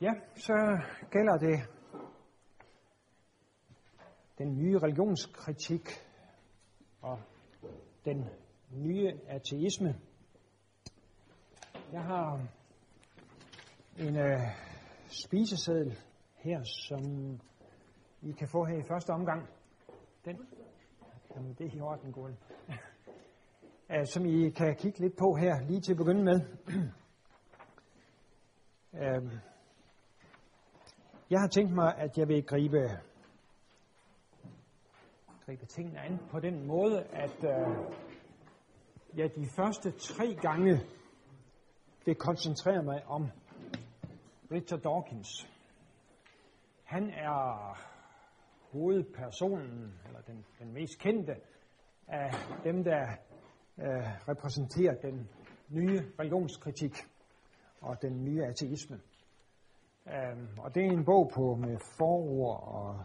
Ja, så gælder det den nye religionskritik og den nye ateisme. Jeg har en øh, spiseseddel her, som I kan få her i første omgang. Den, jamen det er i orden, Gordon. uh, som I kan kigge lidt på her, lige til at begynde med. uh, jeg har tænkt mig, at jeg vil gribe, gribe tingene an på den måde, at øh, jeg de første tre gange vil koncentrere mig om Richard Dawkins. Han er hovedpersonen, eller den, den mest kendte af dem, der øh, repræsenterer den nye religionskritik og den nye ateisme. Um, og det er en bog på med forord og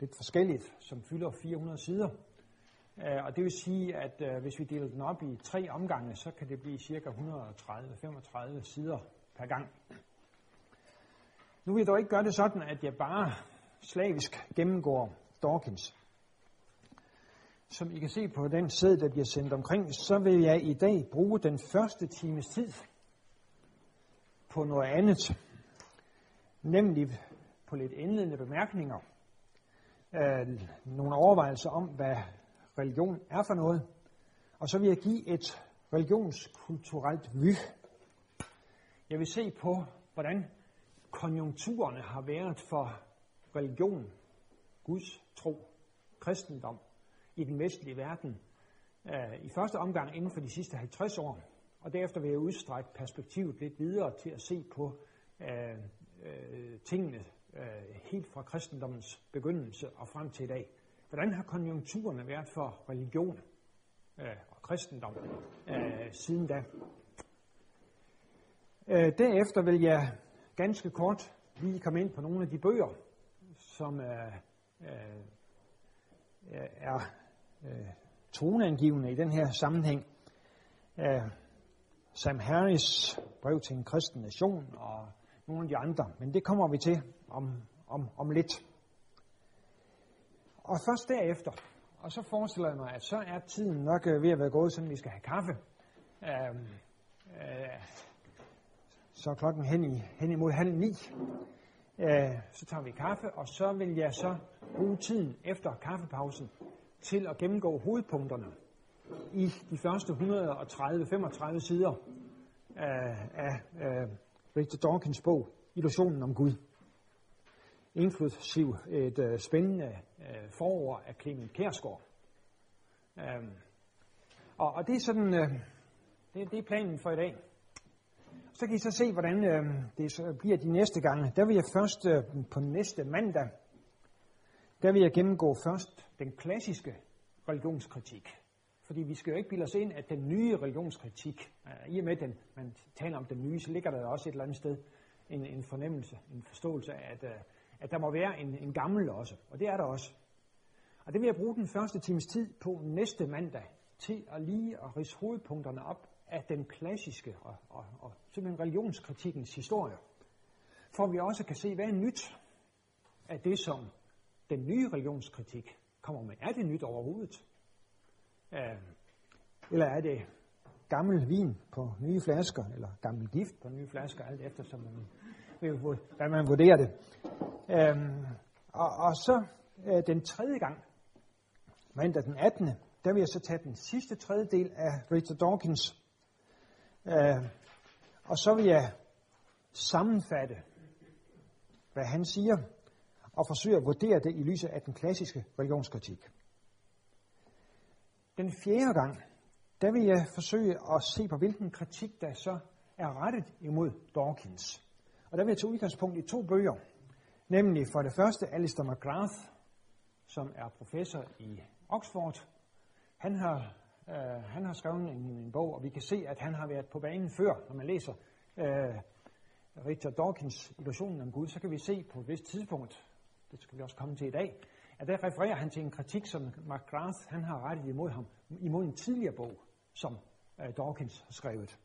lidt forskelligt, som fylder 400 sider. Uh, og det vil sige, at uh, hvis vi deler den op i tre omgange, så kan det blive ca. 130-35 sider per gang. Nu vil jeg dog ikke gøre det sådan, at jeg bare slavisk gennemgår Dawkins. Som I kan se på den sæd, der bliver sendt omkring, så vil jeg i dag bruge den første times tid på noget andet. Nemlig på lidt indledende bemærkninger. Øh, nogle overvejelser om, hvad religion er for noget. Og så vil jeg give et religionskulturelt vy. Jeg vil se på, hvordan konjunkturerne har været for religion, Guds tro, kristendom i den vestlige verden øh, i første omgang inden for de sidste 50 år, og derefter vil jeg udstrække perspektivet lidt videre til at se på øh, øh, tingene øh, helt fra kristendommens begyndelse og frem til i dag. Hvordan har konjunkturerne været for religion øh, og kristendom øh, siden da? Øh, derefter vil jeg ganske kort lige komme ind på nogle af de bøger, som er, er, øh, toneangivende i den her sammenhæng. Sam Harris brev til en kristen nation og nogle af de andre, men det kommer vi til om, om, om lidt. Og først derefter, og så forestiller jeg mig, at så er tiden nok øh, ved at være gået, så vi skal have kaffe. Øhm, øh, så er klokken hen, i, hen imod halv ni. Øh, så tager vi kaffe, og så vil jeg så bruge tiden efter kaffepausen til at gennemgå hovedpunkterne i de første 130-35 sider af, af, øh, Richard Dawkins bog, Illusionen om Gud. Inklusiv et øh, spændende øh, forord af Clement Kærsgaard. Øhm, og, og det er sådan, øh, det, det er planen for i dag. Så kan I så se, hvordan øh, det så bliver de næste gange. Der vil jeg først øh, på næste mandag, der vil jeg gennemgå først den klassiske religionskritik. Fordi vi skal jo ikke bilde os ind, at den nye religionskritik, øh, i og med den, man taler om den nye, så ligger der også et eller andet sted en, en fornemmelse, en forståelse af, at, øh, at der må være en, en gammel også. Og det er der også. Og det vil jeg bruge den første times tid på næste mandag, til at lige at rise hovedpunkterne op af den klassiske og, og, og simpelthen religionskritikkens historie, for vi også kan se, hvad er nyt af det, som den nye religionskritik kommer med. Er det nyt overhovedet? Øh, eller er det gammel vin på nye flasker, eller gammel gift på nye flasker, alt efter, som man, hvad man vurderer det. Øhm, og, og så øh, den tredje gang, mandag den 18., der vil jeg så tage den sidste tredjedel af Richard Dawkins Øh, og så vil jeg sammenfatte, hvad han siger, og forsøge at vurdere det i lyset af den klassiske religionskritik. Den fjerde gang, der vil jeg forsøge at se på, hvilken kritik der så er rettet imod Dawkins. Og der vil jeg tage udgangspunkt i to bøger, nemlig for det første Alistair McGrath, som er professor i Oxford. Han har øh, han har skrevet en, en bog, og vi kan se, at han har været på banen før. Når man læser øh, Richard Dawkins Illusionen om Gud, så kan vi se på et vist tidspunkt, det skal vi også komme til i dag, at der refererer han til en kritik, som McGrath han har rettet imod ham, imod en tidligere bog, som øh, Dawkins har skrevet.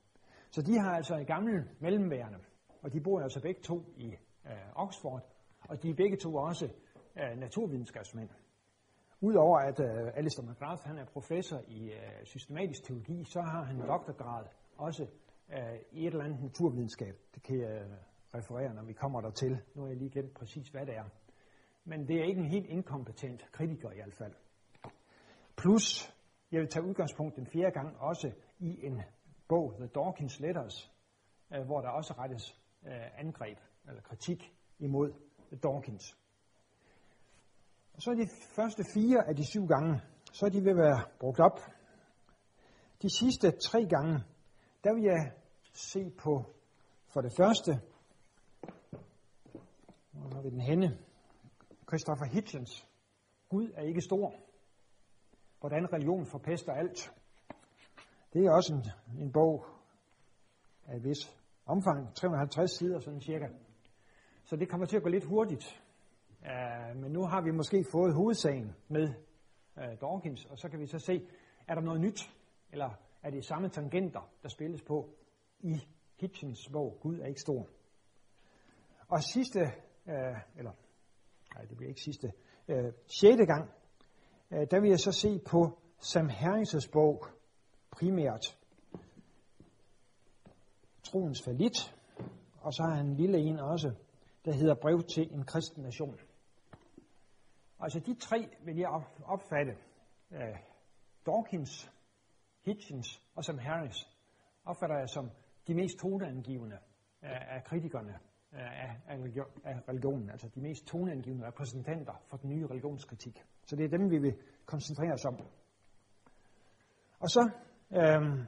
Så de har altså en gammel mellemværende, og de bor altså begge to i øh, Oxford, og de er begge to også øh, naturvidenskabsmænd. Udover at øh, Alistair McGrath han er professor i øh, systematisk teologi, så har han doktorgrad også øh, i et eller andet naturvidenskab. Det kan jeg øh, referere, når vi kommer dertil. Nu har jeg lige glemt præcis, hvad det er. Men det er ikke en helt inkompetent kritiker i hvert fald. Plus, jeg vil tage udgangspunkt den fjerde gang også i en bog, The Dawkins Letters, øh, hvor der også rettes øh, angreb eller kritik imod Dawkins. Og så er de første fire af de syv gange, så er de ved at være brugt op. De sidste tre gange, der vil jeg se på for det første, hvor har vi den henne? Christopher Hitchens. Gud er ikke stor. Hvordan religion forpester alt. Det er også en, en bog af et vis omfang, 350 sider sådan cirka. Så det kommer til at gå lidt hurtigt. Uh, men nu har vi måske fået hovedsagen med uh, Dawkins, og så kan vi så se, er der noget nyt, eller er det samme tangenter, der spilles på i Hitchens bog, Gud er ikke stor. Og sidste, uh, eller nej, det bliver ikke sidste, øh, sjette gang, øh, der vil jeg så se på Sam Herringses bog, primært. Troens Falit, og så har han en lille en også, der hedder Brev til en kristen nation. Altså de tre vil jeg opfatte, øh, Dawkins, Hitchens og Sam Harris, opfatter jeg som de mest toneangivende af kritikerne af, af, religion, af religionen, altså de mest toneangivende repræsentanter for den nye religionskritik. Så det er dem, vi vil koncentrere os om. Og så uh,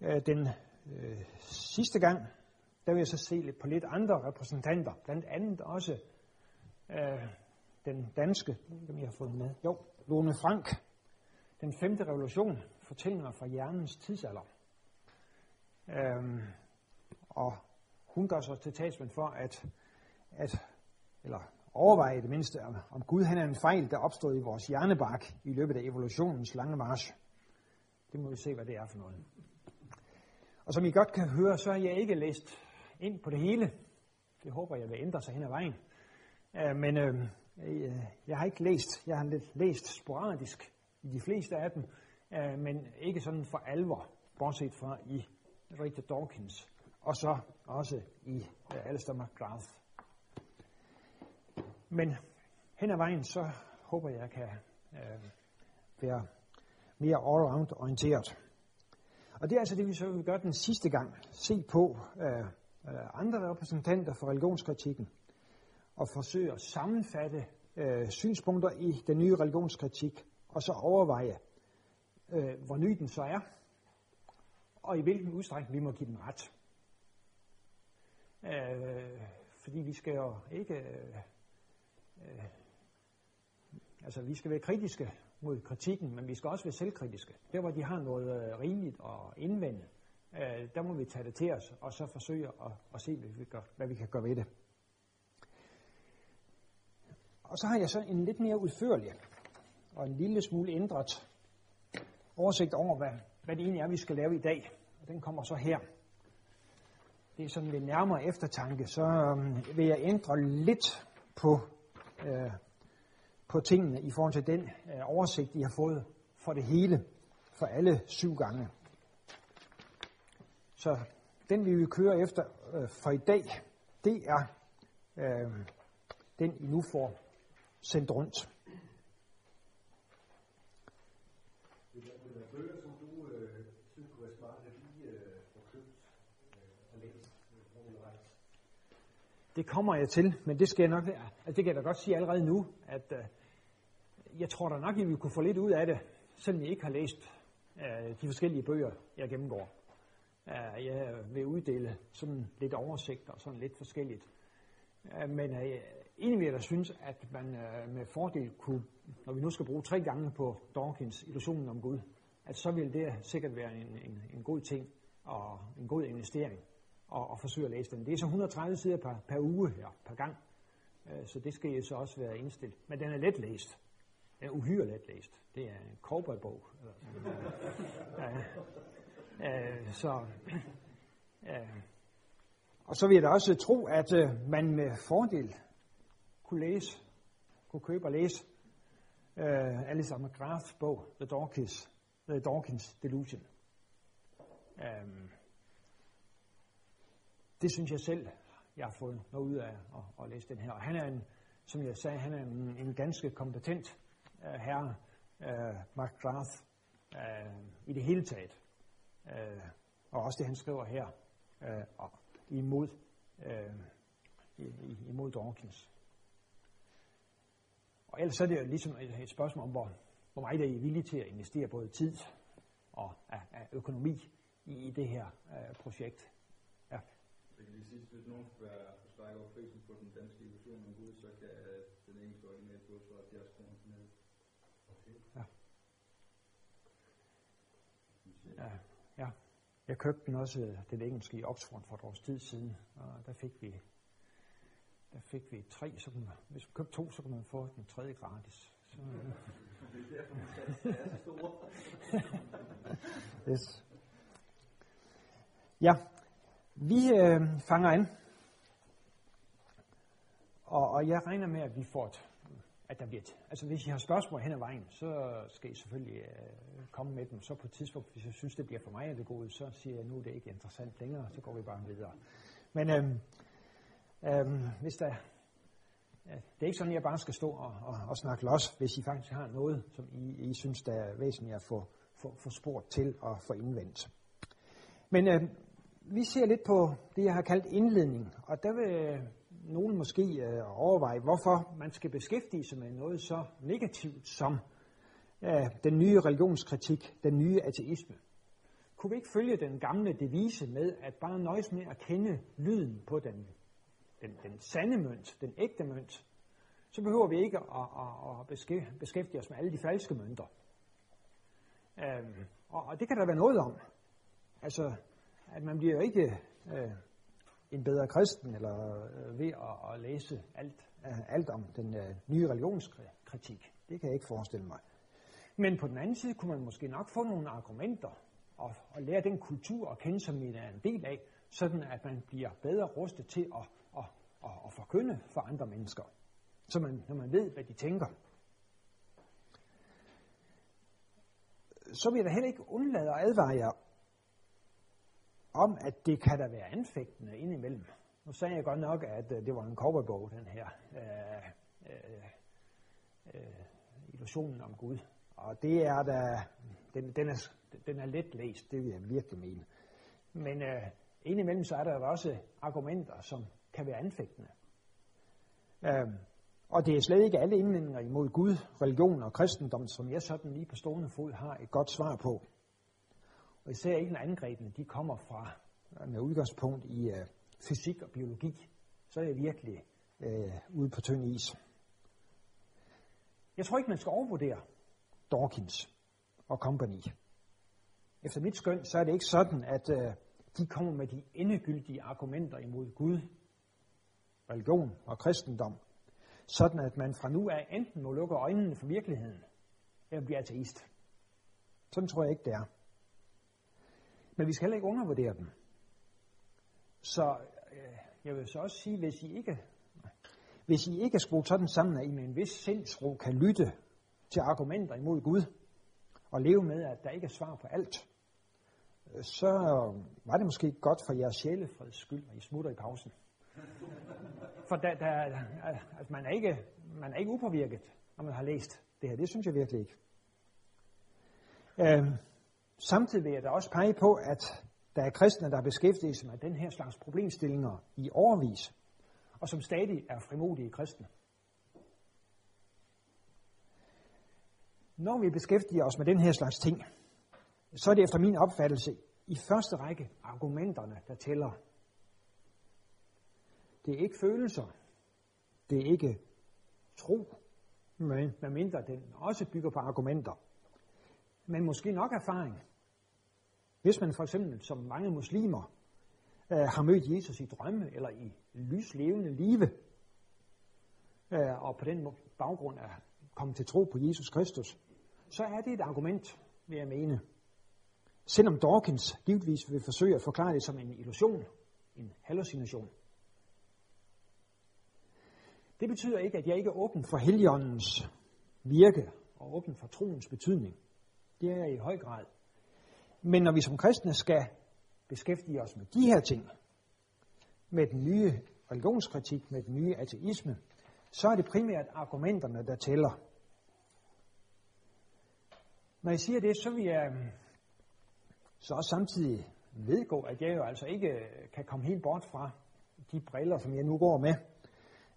øh, den øh, sidste gang, der vil jeg så se lidt på lidt andre repræsentanter, blandt andet også øh, den danske, som jeg har fået med, jo, Lone Frank, den femte revolution, fortællinger fra hjernens tidsalder. Øhm, og hun gør sig til talsmand for, at, at eller overveje det mindste, om Gud han er en fejl, der opstod i vores hjernebark i løbet af evolutionens lange march. Det må vi se, hvad det er for noget. Og som I godt kan høre, så har jeg ikke læst ind på det hele. Det håber jeg vil ændre sig hen ad vejen. Øh, men øh, Øh, jeg har ikke læst, jeg har lidt læst sporadisk i de fleste af dem, øh, men ikke sådan for alvor, bortset fra i Richard Dawkins, og så også i øh, Alistair McGrath. Men hen ad vejen, så håber jeg, kan kan være mere all-round orienteret. Og det er altså det, vi så vil gøre den sidste gang. Se på øh, øh, andre repræsentanter for religionskritikken og forsøge at sammenfatte øh, synspunkter i den nye religionskritik, og så overveje, øh, hvor ny den så er, og i hvilken udstrækning vi må give den ret. Øh, fordi vi skal jo ikke... Øh, øh, altså, vi skal være kritiske mod kritikken, men vi skal også være selvkritiske. Der, hvor de har noget øh, rimeligt at indvende, øh, der må vi tage det til os, og så forsøge at, at se, hvad vi, gør, hvad vi kan gøre ved det. Og så har jeg så en lidt mere udførlig og en lille smule ændret oversigt over, hvad, hvad det egentlig er, vi skal lave i dag. Og den kommer så her. Det er sådan ved nærmere eftertanke, så øh, vil jeg ændre lidt på, øh, på tingene i forhold til den øh, oversigt, I har fået for det hele, for alle syv gange. Så den vi vil køre efter øh, for i dag, det er øh, den, I nu får sendt rundt. Det kommer jeg til, men det skal jeg nok, altså det kan jeg da godt sige allerede nu, at øh, jeg tror da nok, at vi kunne få lidt ud af det, selvom jeg ikke har læst øh, de forskellige bøger, jeg gennemgår. Øh, jeg vil uddele sådan lidt oversigt og sådan lidt forskelligt. Øh, men øh, Egentlig vil jeg da synes, at man øh, med fordel kunne, når vi nu skal bruge tre gange på Dawkins illusionen om Gud, at så vil det sikkert være en, en, en god ting og en god investering at, at forsøge at læse den. Det er så 130 sider per, per uge her, per gang, øh, så det skal jeg så også være indstillet. Men den er let læst. Den er uhyre let læst. Det er en cowboybog. ja, øh, så, øh, Og så vil jeg da også tro, at øh, man med fordel kunne læse, kunne købe og læse øh, Alice McGraths bog, The Dawkins, The Dawkins Delusion. Um, det synes jeg selv, jeg har fået noget ud af at, at læse den her. Og han er en, som jeg sagde, han er en, en ganske kompetent uh, herre, uh, McGrath, uh, i det hele taget. Uh, og også det, han skriver her, uh, imod, uh, imod Dawkins. Og ellers er det jo ligesom et spørgsmål om, hvor, hvor meget er I villige til at investere både tid og af, af økonomi i, i det her uh, projekt. Det kan lige sige, hvis nogen skal være strække over prisen på den danske illusion om Gud, så kan den engelske original gå for 70 kroner ned. Okay. Ja. Ja, ja. Jeg købte den også, den engelske i Oxford for et års tid siden, og der fik vi der fik vi tre, så kunne man, hvis man købte to, så kunne man få den tredje gratis. Så, yes. Ja, vi øh, fanger an, og, og jeg regner med, at vi får et, at der bliver et, altså hvis I har spørgsmål hen ad vejen, så skal I selvfølgelig øh, komme med dem. Så på et tidspunkt, hvis jeg synes, det bliver for mig at det gode, så siger jeg, nu er det ikke interessant længere, så går vi bare videre. Men øh, øh, hvis der, det er ikke sådan, at jeg bare skal stå og, og, og snakke los, hvis I faktisk har noget, som I, I synes, der er væsentligt at få, få, få spurgt til og få indvendt. Men øh, vi ser lidt på det, jeg har kaldt indledning, og der vil nogen måske øh, overveje, hvorfor man skal beskæftige sig med noget så negativt som øh, den nye religionskritik, den nye ateisme. Kunne vi ikke følge den gamle devise med, at bare nøjes med at kende lyden på den, den, den sande mønt, den ægte mønt, så behøver vi ikke at, at, at beskæftige os med alle de falske mønter. Øhm, og, og det kan der være noget om. Altså, at man bliver ikke øh, en bedre kristen eller øh, ved at, at læse alt, øh, alt om den øh, nye religionskritik. Det kan jeg ikke forestille mig. Men på den anden side kunne man måske nok få nogle argumenter og, og lære den kultur at kende, som man er en del af, sådan at man bliver bedre rustet til at, at, at, at forkynde for andre mennesker, så man, når man ved, hvad de tænker. Så vil jeg da heller ikke undlade at advare jer om, at det kan der være anfægtende indimellem. Nu sagde jeg godt nok, at øh, det var en cowboybog, den her øh, øh, øh, illusionen om Gud. Og det er da, den, den, er, den er let læst, det vil jeg virkelig mene. Men øh, indimellem så er der også argumenter, som kan være anfægtende. Øh, og det er slet ikke alle indvendinger imod Gud, religion og kristendom, som jeg sådan lige på stående fod har et godt svar på. Og især ikke når angrebene de kommer fra med udgangspunkt i øh, fysik og biologi, så er jeg virkelig øh, ude på tynd is. Jeg tror ikke, man skal overvurdere Dawkins og company. Efter mit skøn, så er det ikke sådan, at øh, de kommer med de endegyldige argumenter imod Gud, religion og kristendom, sådan at man fra nu af enten må lukke øjnene for virkeligheden, eller blive ateist. Sådan tror jeg ikke, det er. Men vi skal heller ikke undervurdere dem. Så øh, jeg vil så også sige, hvis I ikke, hvis I ikke er skruet sådan sammen, at I med en vis sindsro kan lytte til argumenter imod Gud, og leve med, at der ikke er svar på alt, så var det måske godt for jeres sjælefreds skyld, at I smutter i pausen. For der, der, altså man, er ikke, man er ikke upåvirket, når man har læst det her. Det synes jeg virkelig ikke. Øh, Samtidig vil jeg da også pege på, at der er kristne, der beskæftiger sig med den her slags problemstillinger i overvis, og som stadig er frimodige kristne. Når vi beskæftiger os med den her slags ting, så er det efter min opfattelse i første række argumenterne, der tæller. Det er ikke følelser. Det er ikke tro, men medmindre den også bygger på argumenter. Men måske nok erfaring. Hvis man for eksempel, som mange muslimer, øh, har mødt Jesus i drømme eller i lyslevende live, øh, og på den baggrund er kommet til tro på Jesus Kristus, så er det et argument, vil jeg mene. Selvom Dawkins givetvis vil forsøge at forklare det som en illusion, en hallucination. Det betyder ikke, at jeg ikke er åben for Helligåndens virke og åben for troens betydning. Det er jeg i høj grad. Men når vi som kristne skal beskæftige os med de her ting, med den nye religionskritik, med den nye ateisme, så er det primært argumenterne, der tæller. Når jeg siger det, så vil jeg øhm, så også samtidig vedgå, at jeg jo altså ikke øh, kan komme helt bort fra de briller, som jeg nu går med,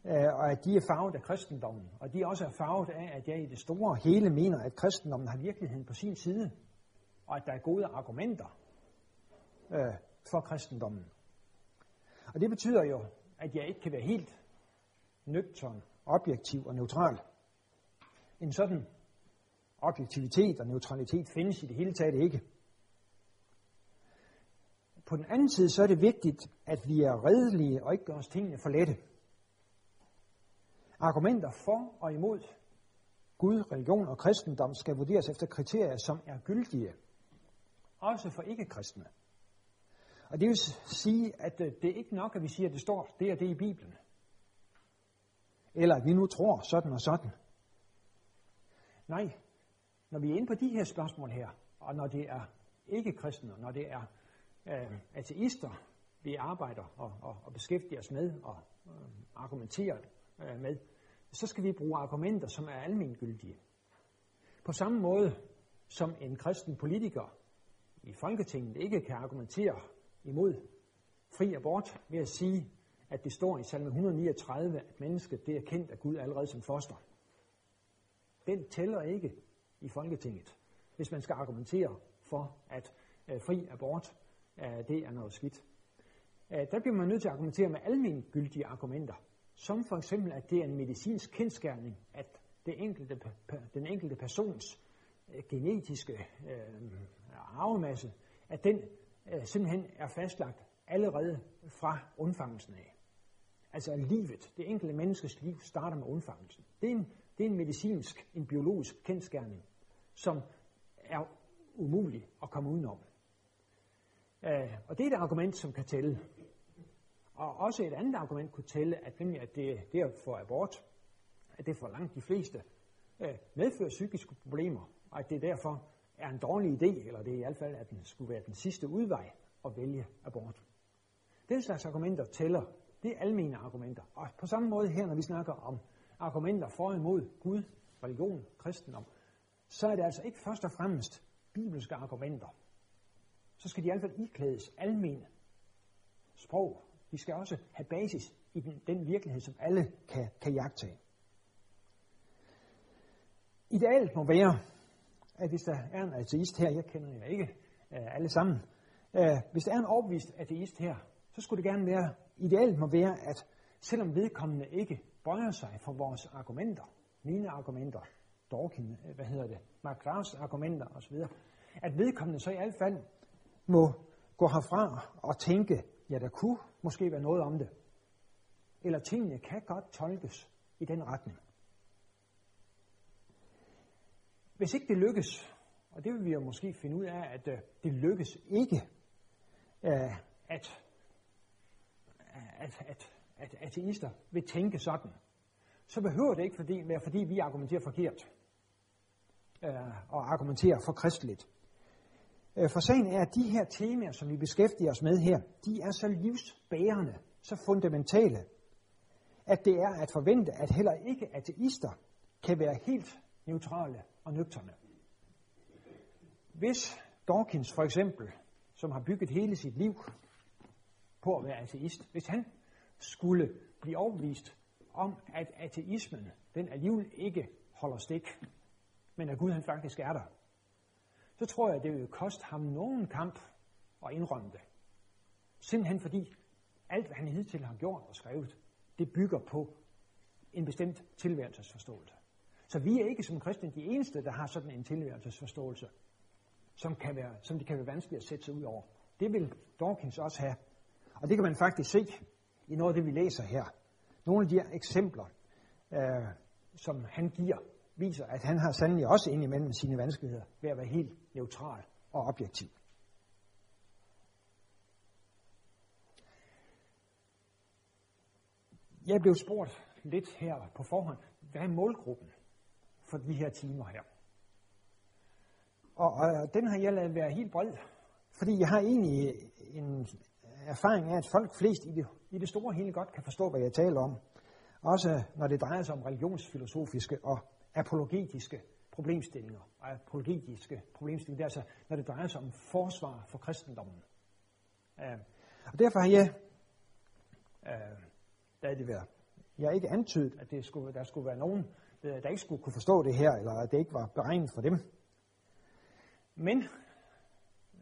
øh, og at de er farvet af kristendommen. Og de også er farvet af, at jeg i det store hele mener, at kristendommen har virkeligheden på sin side, og at der er gode argumenter øh, for kristendommen. Og det betyder jo, at jeg ikke kan være helt nøgtern, objektiv og neutral. En sådan objektivitet og neutralitet findes i det hele taget ikke. På den anden side, så er det vigtigt, at vi er redelige og ikke gør os tingene for lette. Argumenter for og imod Gud, religion og kristendom skal vurderes efter kriterier, som er gyldige, også for ikke-kristne. Og det vil sige, at øh, det er ikke nok, at vi siger, at det står det og det i Bibelen. Eller at vi nu tror sådan og sådan. Nej, når vi er inde på de her spørgsmål her, og når det er ikke-kristne, når det er øh, ateister, vi arbejder og, og, og beskæftiger os med og øh, argumenterer øh, med, så skal vi bruge argumenter, som er almengyldige. På samme måde som en kristen politiker i Folketinget ikke kan argumentere imod fri abort ved at sige, at det står i salme 139, at mennesket det er kendt af Gud allerede som foster. Den tæller ikke i Folketinget, hvis man skal argumentere for, at øh, fri abort øh, det er noget skidt. Øh, der bliver man nødt til at argumentere med almengyldige argumenter, som for eksempel, at det er en medicinsk kendskærning, at det enkelte, den enkelte persons øh, genetiske øh, arvemasse, at den øh, simpelthen er fastlagt allerede fra undfangelsen af. Altså livet, det enkelte menneskes liv, starter med undfangelsen. Det er en, det er en medicinsk, en biologisk kendskærning, som er umulig at komme udenom. Øh, og det er et argument, som kan tælle. Og også et andet argument kunne tælle, at, nemlig, at det, det at få abort, at det for langt de fleste øh, medfører psykiske problemer, og at det derfor er en dårlig idé, eller det er i hvert fald, at den skulle være den sidste udvej at vælge abort. Den slags argumenter tæller. Det er almene argumenter. Og på samme måde her, når vi snakker om argumenter for og imod Gud, religion, kristendom, så er det altså ikke først og fremmest bibelske argumenter. Så skal de i hvert fald iklædes almene sprog. De skal også have basis i den, den virkelighed, som alle kan, kan jagtage. Idealet må være, at hvis der er en ateist her, jeg kender jer ikke øh, alle sammen, øh, hvis der er en overbevist ateist her, så skulle det gerne være, ideelt må være, at selvom vedkommende ikke bøjer sig for vores argumenter, mine argumenter, Dawkins, øh, hvad hedder det, Mark Graves argumenter osv., at vedkommende så i hvert fald må gå herfra og tænke, ja, der kunne måske være noget om det. Eller tingene kan godt tolkes i den retning. Hvis ikke det lykkes, og det vil vi jo måske finde ud af, at øh, det lykkes ikke øh, at, at, at, at ateister vil tænke sådan, så behøver det ikke fordi, være, fordi vi argumenterer forkert øh, og argumenterer for kristeligt. For sagen er, at de her temaer, som vi beskæftiger os med her, de er så livsbærende, så fundamentale, at det er at forvente, at heller ikke ateister kan være helt neutrale og nøgterne. Hvis Dawkins for eksempel, som har bygget hele sit liv på at være ateist, hvis han skulle blive overbevist om, at ateismen, den alligevel ikke holder stik, men at Gud han faktisk er der, så tror jeg, at det vil koste ham nogen kamp at indrømme det. Simpelthen fordi alt, hvad han hidtil har gjort og skrevet, det bygger på en bestemt tilværelsesforståelse. Så vi er ikke som kristne de eneste, der har sådan en tilværelsesforståelse, som, kan være, som det kan være vanskeligt at sætte sig ud over. Det vil Dawkins også have. Og det kan man faktisk se i noget af det, vi læser her. Nogle af de her eksempler, øh, som han giver, viser, at han har sandelig også indimellem sine vanskeligheder ved at være helt neutral og objektiv. jeg blev spurgt lidt her på forhånd, hvad er målgruppen for de her timer her? Og, og den har jeg lavet være helt bred, fordi jeg har egentlig en erfaring af, at folk flest i det, i det store hele godt kan forstå, hvad jeg taler om. Også når det drejer sig om religionsfilosofiske og apologetiske problemstillinger. Og apologetiske problemstillinger, det er altså, når det drejer sig om forsvar for kristendommen. Øh, og derfor har jeg, øh, uh, lad det være, jeg har ikke antydet, at det skulle, der skulle være nogen, Øh, der ikke skulle kunne forstå det her, eller at det ikke var beregnet for dem. Men,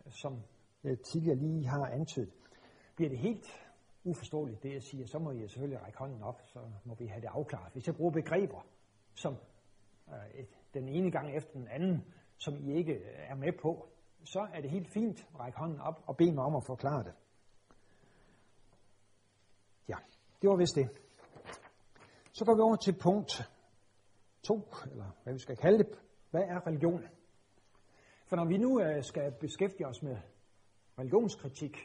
som jeg tidligere lige har antydet, bliver det helt uforståeligt, det jeg siger, så må jeg selvfølgelig række hånden op, så må vi have det afklaret. Hvis jeg bruger begreber, som øh, den ene gang efter den anden, som I ikke øh, er med på, så er det helt fint at række hånden op og bede mig om at forklare det. Ja, det var vist det. Så går vi over til punkt 2, eller hvad vi skal kalde det. Hvad er religion? For når vi nu øh, skal beskæftige os med religionskritik,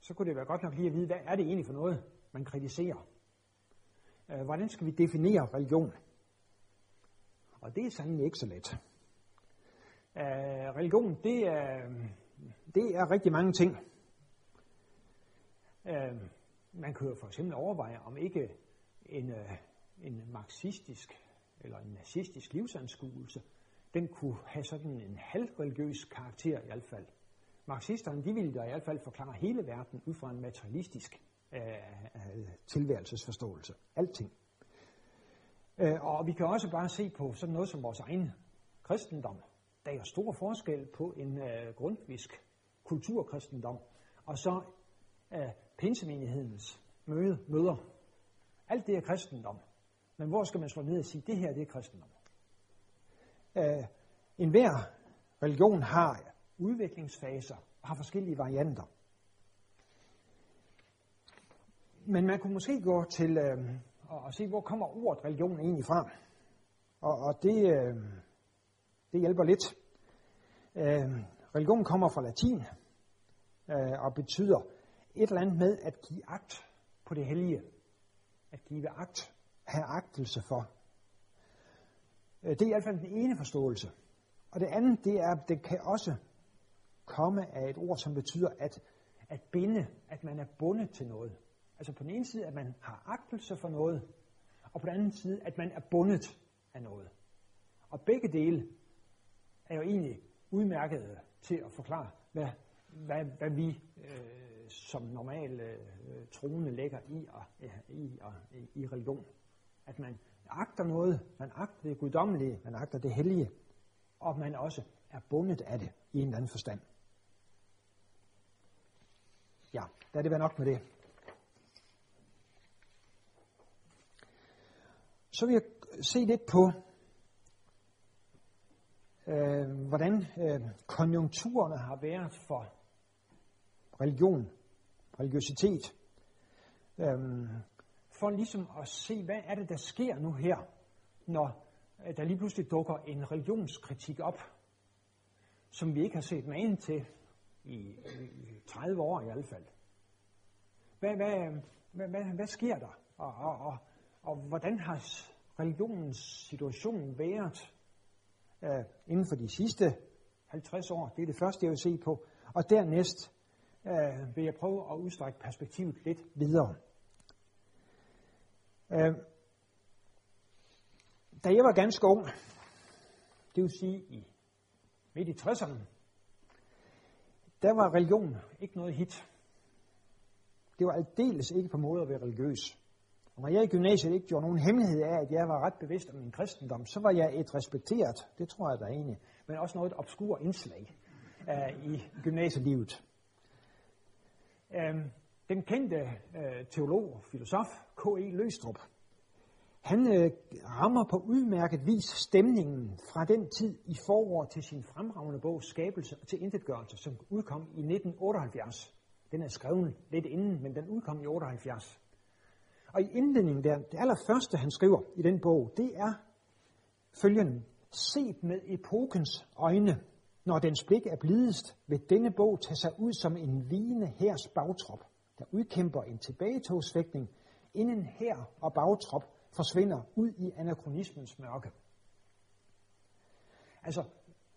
så kunne det være godt nok lige at vide, hvad er det egentlig for noget, man kritiserer? Øh, hvordan skal vi definere religion? Og det er sandelig ikke så let. Øh, religion, det er, det er rigtig mange ting. Man kan jo for eksempel overveje, om ikke en, en marxistisk eller en nazistisk livsanskuelse, den kunne have sådan en halvreligiøs karakter i hvert fald. Marxisterne, de ville da i hvert fald forklare hele verden ud fra en materialistisk øh, øh tilværelsesforståelse. Alting. Øh, og vi kan også bare se på sådan noget som vores egen kristendom. Der er stor forskel på en øh, grundvisk kulturkristendom og så øh, pinsemenighedens møde, møder. Alt det er kristendom. Men hvor skal man slå ned og sige, det her det er kristendom? Øh, en hver religion har udviklingsfaser og har forskellige varianter. Men man kunne måske gå til øh, og, og se, hvor kommer ordet religion egentlig fra. Og, og det, øh, det hjælper lidt. Øh, religion kommer fra latin øh, og betyder et eller andet med at give agt på det hellige. At give agt, have agtelse for. Øh, det er i hvert fald den ene forståelse. Og det andet, det er, at det kan også komme af et ord, som betyder at, at binde, at man er bundet til noget. Altså på den ene side, at man har agtelse for noget, og på den anden side, at man er bundet af noget. Og begge dele er jo egentlig udmærket til at forklare, hvad, hvad, hvad vi øh, som normale øh, troende lægger i, og, i, og, i religion. At man agter noget, man agter det guddommelige, man agter det hellige, og man også er bundet af det i en eller anden forstand. Ja, der er det være nok med det. så vil jeg se lidt på, øh, hvordan øh, konjunkturerne har været for religion, religiøsitet. Øh, for ligesom at se, hvad er det, der sker nu her, når øh, der lige pludselig dukker en religionskritik op, som vi ikke har set magen til i, i 30 år i hvert fald. Hvad, hvad, hvad, hvad, hvad sker der? Og, og, og, og hvordan har religionens situation været øh, inden for de sidste 50 år? Det er det første, jeg vil se på. Og dernæst øh, vil jeg prøve at udstrække perspektivet lidt videre. Øh, da jeg var ganske ung, det vil sige i midt i 60'erne, der var religion ikke noget hit. Det var aldeles ikke på måde at være religiøs. Og når jeg i gymnasiet ikke gjorde nogen hemmelighed af, at jeg var ret bevidst om min kristendom, så var jeg et respekteret, det tror jeg der er egentlig, men også noget obskur indslag uh, i gymnasielivet. Uh, den kendte øh, teolog og filosof K.E. Løstrup, han øh, rammer på udmærket vis stemningen fra den tid i forår til sin fremragende bog Skabelse til Intetgørelse, som udkom i 1978. Den er skrevet lidt inden, men den udkom i 78. Og i indledningen der, det allerførste han skriver i den bog, det er følgende. Set med epokens øjne, når dens blik er blidest, vil denne bog tage sig ud som en vigende hærs bagtrop, der udkæmper en tilbagetogsfægtning, inden her og bagtrop forsvinder ud i anachronismens mørke. Altså,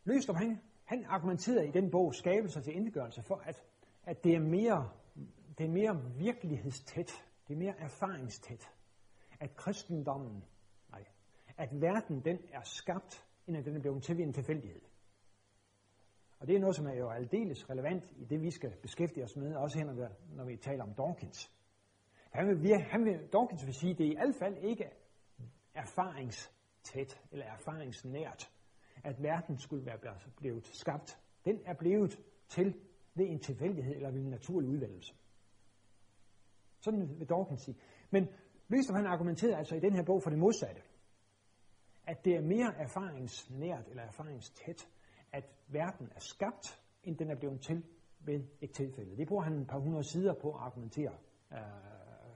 Løstrup, han, han argumenterede i den bog Skabelser til indgørelse for, at, at det, er mere, det er mere virkelighedstæt, det er mere erfaringstæt, at kristendommen, nej, at verden den er skabt, end at den er blevet til ved en tilfældighed. Og det er noget, som er jo aldeles relevant i det, vi skal beskæftige os med, også her, når vi, når vi taler om Dawkins. Han vil, han vil, Dawkins vil sige, at det er i hvert fald ikke erfaringstæt eller erfaringsnært, at verden skulle være blevet skabt. Den er blevet til ved en tilfældighed eller ved en naturlig udvælgelse. Sådan vil Dawkins sige. Men Løstrup han argumenterede altså i den her bog for det modsatte. At det er mere erfaringsnært eller erfaringstæt, at verden er skabt, end den er blevet til ved et tilfælde. Det bruger han et par hundrede sider på at argumentere øh,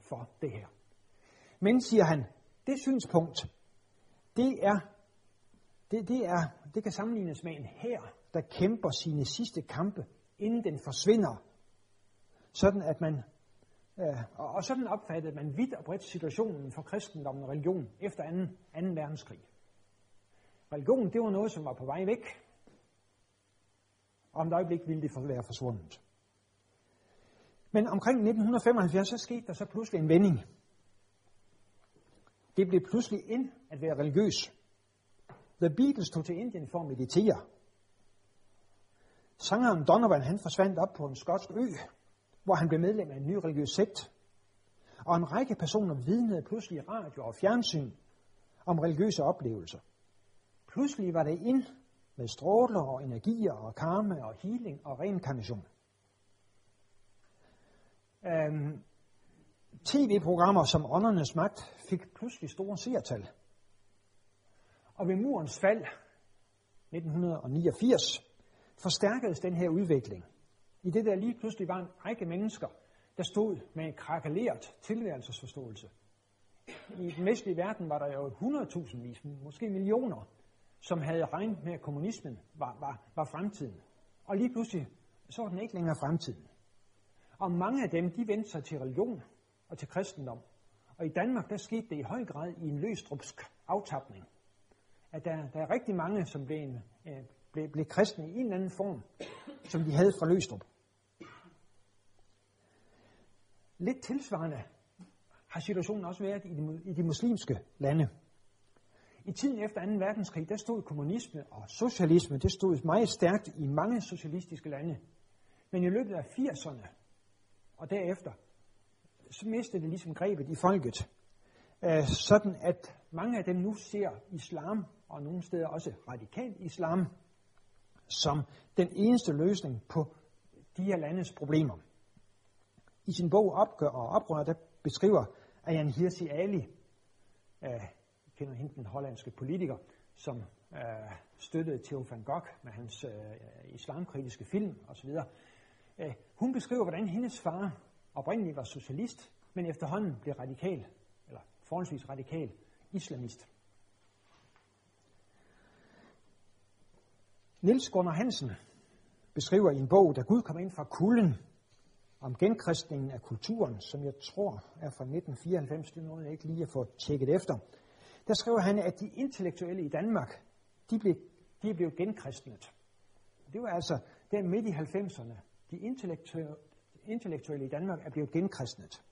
for det her. Men, siger han, det synspunkt, det er, det, det er, det kan sammenlignes med en hær, der kæmper sine sidste kampe, inden den forsvinder. Sådan at man, øh, og sådan opfattede man vidt og bredt situationen for kristendommen og religion efter 2. 2. verdenskrig. Religion, det var noget, som var på vej væk. Og om et øjeblik ville det være forsvundet. Men omkring 1975, så skete der så pludselig en vending. Det blev pludselig ind at være religiøs. The Beatles tog til Indien for at meditere. Sangeren Donovan han forsvandt op på en skotsk ø, hvor han blev medlem af en ny religiøs sekt. Og en række personer vidnede pludselig i radio og fjernsyn om religiøse oplevelser. Pludselig var det ind med stråler og energier og karma og healing og reinkarnation. Øhm, TV-programmer som Åndernes Magt fik pludselig store seertal. Og ved murens fald 1989 forstærkedes den her udvikling. I det der lige pludselig var en række mennesker, der stod med en krakaleret tilværelsesforståelse. I den vestlige verden var der jo 100.000 måske millioner, som havde regnet med, at kommunismen var, var, var fremtiden. Og lige pludselig så var den ikke længere fremtiden. Og mange af dem, de vendte sig til religion og til kristendom. Og i Danmark, der skete det i høj grad i en løstrupsk aftapning. At der, der er rigtig mange, som blev, en, øh, blev, blev kristne i en eller anden form, som de havde fra Løstrup. Lidt tilsvarende har situationen også været i de, i de muslimske lande. I tiden efter 2. verdenskrig, der stod kommunisme og socialisme, det stod meget stærkt i mange socialistiske lande. Men i løbet af 80'erne og derefter, så mistede det ligesom grebet i folket. Øh, sådan at mange af dem nu ser islam, og nogle steder også radikal islam, som den eneste løsning på de her landes problemer. I sin bog Opgør og Oprør, der beskriver Ayan Hirsi Ali, øh, kender hende den hollandske politiker, som øh, støttede Theo van Gogh med hans øh, islamkritiske film osv. Øh, hun beskriver, hvordan hendes far oprindeligt var socialist, men efterhånden blev radikal, eller forholdsvis radikal, islamist. Nils Gunnar Hansen beskriver i en bog, da Gud kom ind fra kulden, om genkristningen af kulturen, som jeg tror er fra 1994, det er noget, jeg ikke lige har fået tjekket efter. Der skriver han, at de intellektuelle i Danmark, de blev, de blev genkristnet. Det var altså der midt i 90'erne. De intellektuelle, intellektuelle i Danmark er blevet genkristnet.